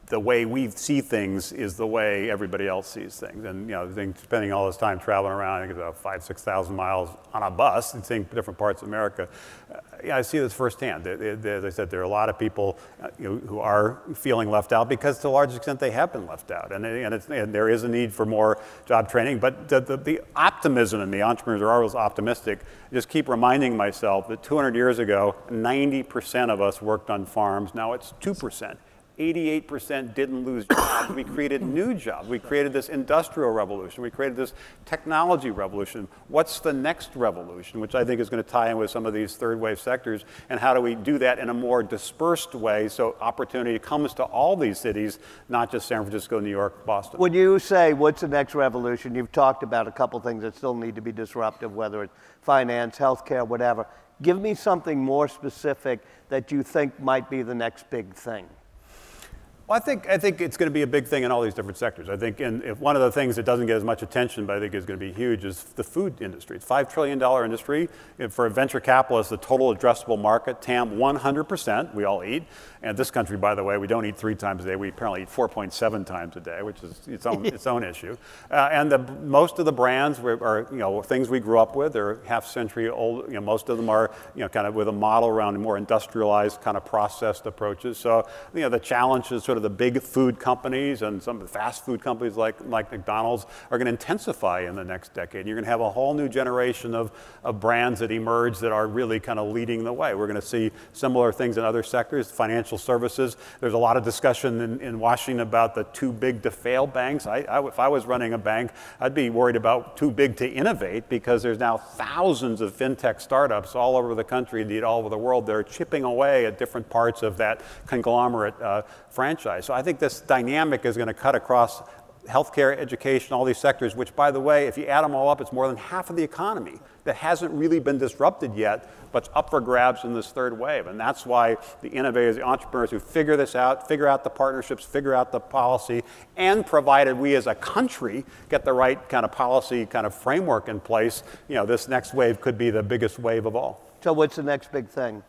the way we see things is the way everybody else sees things. And you know, spending all this time traveling around, I think it's about five, six thousand miles on a bus and seeing different parts of America, uh, yeah, I see this firsthand. As I said, there are a lot of people uh, you know, who are feeling left out because, to a large extent, they have been left out, and, and, and there is a need for more job training. But the, the, the optimism in me, entrepreneurs are always optimistic. I just keep reminding myself that 200 years ago, 90% of us worked on farms. Now it's 2%. 88% didn't lose jobs. We created new jobs. We created this industrial revolution. We created this technology revolution. What's the next revolution, which I think is going to tie in with some of these third wave sectors? And how do we do that in a more dispersed way so opportunity comes to all these cities, not just San Francisco, New York, Boston? When you say what's the next revolution, you've talked about a couple things that still need to be disruptive, whether it's finance, healthcare, whatever. Give me something more specific that you think might be the next big thing. Well, I think, I think it's going to be a big thing in all these different sectors. I think in, if one of the things that doesn't get as much attention, but I think is going to be huge, is the food industry. It's a $5 trillion industry. For a venture capitalist, the total addressable market, TAM, 100%. We all eat. And this country, by the way, we don't eat three times a day. We apparently eat 4.7 times a day, which is its own, its own issue. Uh, and the, most of the brands are you know, things we grew up with. They're half century old. You know, most of them are you know, kind of with a model around more industrialized, kind of processed approaches. So you know, the challenge is sort of the big food companies and some of the fast food companies like, like McDonald's are going to intensify in the next decade. You're going to have a whole new generation of, of brands that emerge that are really kind of leading the way. We're going to see similar things in other sectors, financial services. There's a lot of discussion in, in Washington about the too big to fail banks. I, I, if I was running a bank, I'd be worried about too big to innovate because there's now thousands of fintech startups all over the country, indeed all over the world, that are chipping away at different parts of that conglomerate uh, franchise. So I think this dynamic is going to cut across healthcare, education, all these sectors, which, by the way, if you add them all up, it's more than half of the economy that hasn't really been disrupted yet, but's up for grabs in this third wave. And that's why the innovators, the entrepreneurs who figure this out, figure out the partnerships, figure out the policy, and provided we as a country get the right kind of policy kind of framework in place, you know, this next wave could be the biggest wave of all. So what's the next big thing?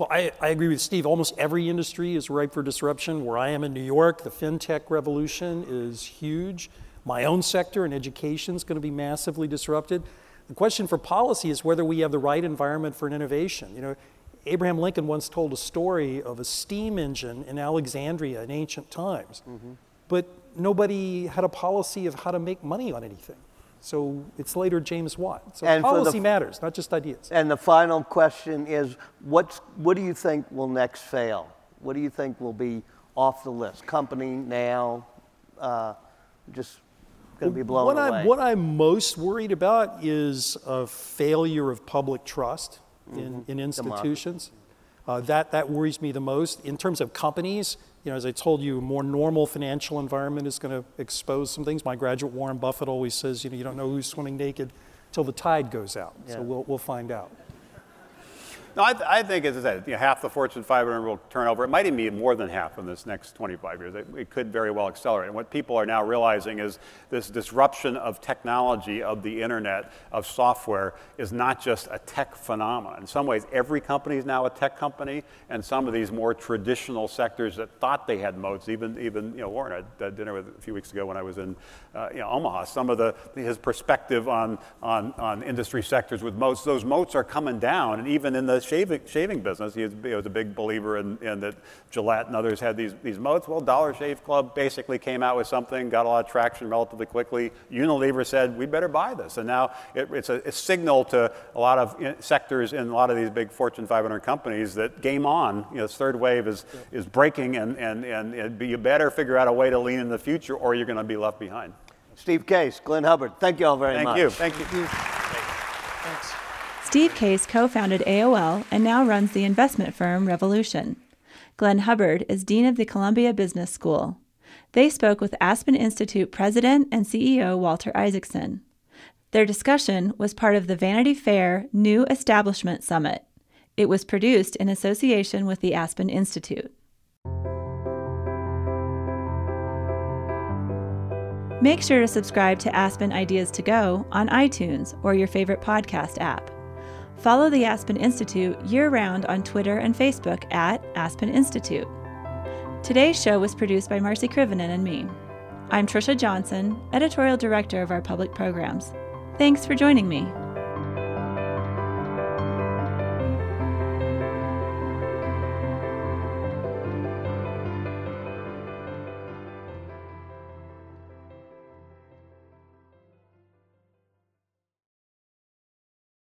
Well, I, I, agree with Steve. Almost every industry is ripe for disruption. Where I am in New York, the fintech revolution is huge. My own sector in education is going to be massively disrupted. The question for policy is whether we have the right environment for an innovation. You know, Abraham Lincoln once told a story of a steam engine in Alexandria in ancient times, mm-hmm. but nobody had a policy of how to make money on anything. So it's later James Watt. So and policy the, matters, not just ideas. And the final question is, what's, what do you think will next fail? What do you think will be off the list? Company now, uh, just going to be blown what away. I'm, what I'm most worried about is a failure of public trust in, in institutions. Uh, that, that worries me the most. In terms of companies, you know, as I told you, a more normal financial environment is going to expose some things. My graduate Warren Buffett always says, you know, you don't know who's swimming naked till the tide goes out. Yeah. So we'll, we'll find out. No, I, th- I think, as I said, you know, half the Fortune 500 will turn over. It might even be more than half in this next 25 years. It, it could very well accelerate. And what people are now realizing is this disruption of technology, of the internet, of software, is not just a tech phenomenon. In some ways, every company is now a tech company, and some of these more traditional sectors that thought they had moats, even, even you know, Warren, I had dinner with a few weeks ago when I was in uh, you know, Omaha. Some of the, his perspective on, on, on industry sectors with moats, those moats are coming down, and even in the shaving, shaving business. He was, he was a big believer in, in, that Gillette and others had these, these moats. Well, Dollar Shave Club basically came out with something, got a lot of traction relatively quickly. Unilever said, we better buy this. And now it, it's a, a, signal to a lot of you sectors in a lot of these big Fortune 500 companies that game on, you know, this third wave is, is breaking, and, and, and, and you better figure out a way to lean in the future or you're going to be left behind. Steve Case, Glenn Hubbard, thank you all very Thank much. you. Thank you. Thanks. Steve Case co founded AOL and now runs the investment firm Revolution. Glenn Hubbard is Dean of the Columbia Business School. They spoke with Aspen Institute President and CEO Walter Isaacson. Their discussion was part of the Vanity Fair New Establishment Summit. It was produced in association with the Aspen Institute. Make sure to subscribe to Aspen Ideas to Go on iTunes or your favorite podcast app. Follow the Aspen Institute year round on Twitter and Facebook at Aspen Institute. Today's show was produced by Marci Krivonen and me. I'm Trisha Johnson, editorial director of our public programs. Thanks for joining me.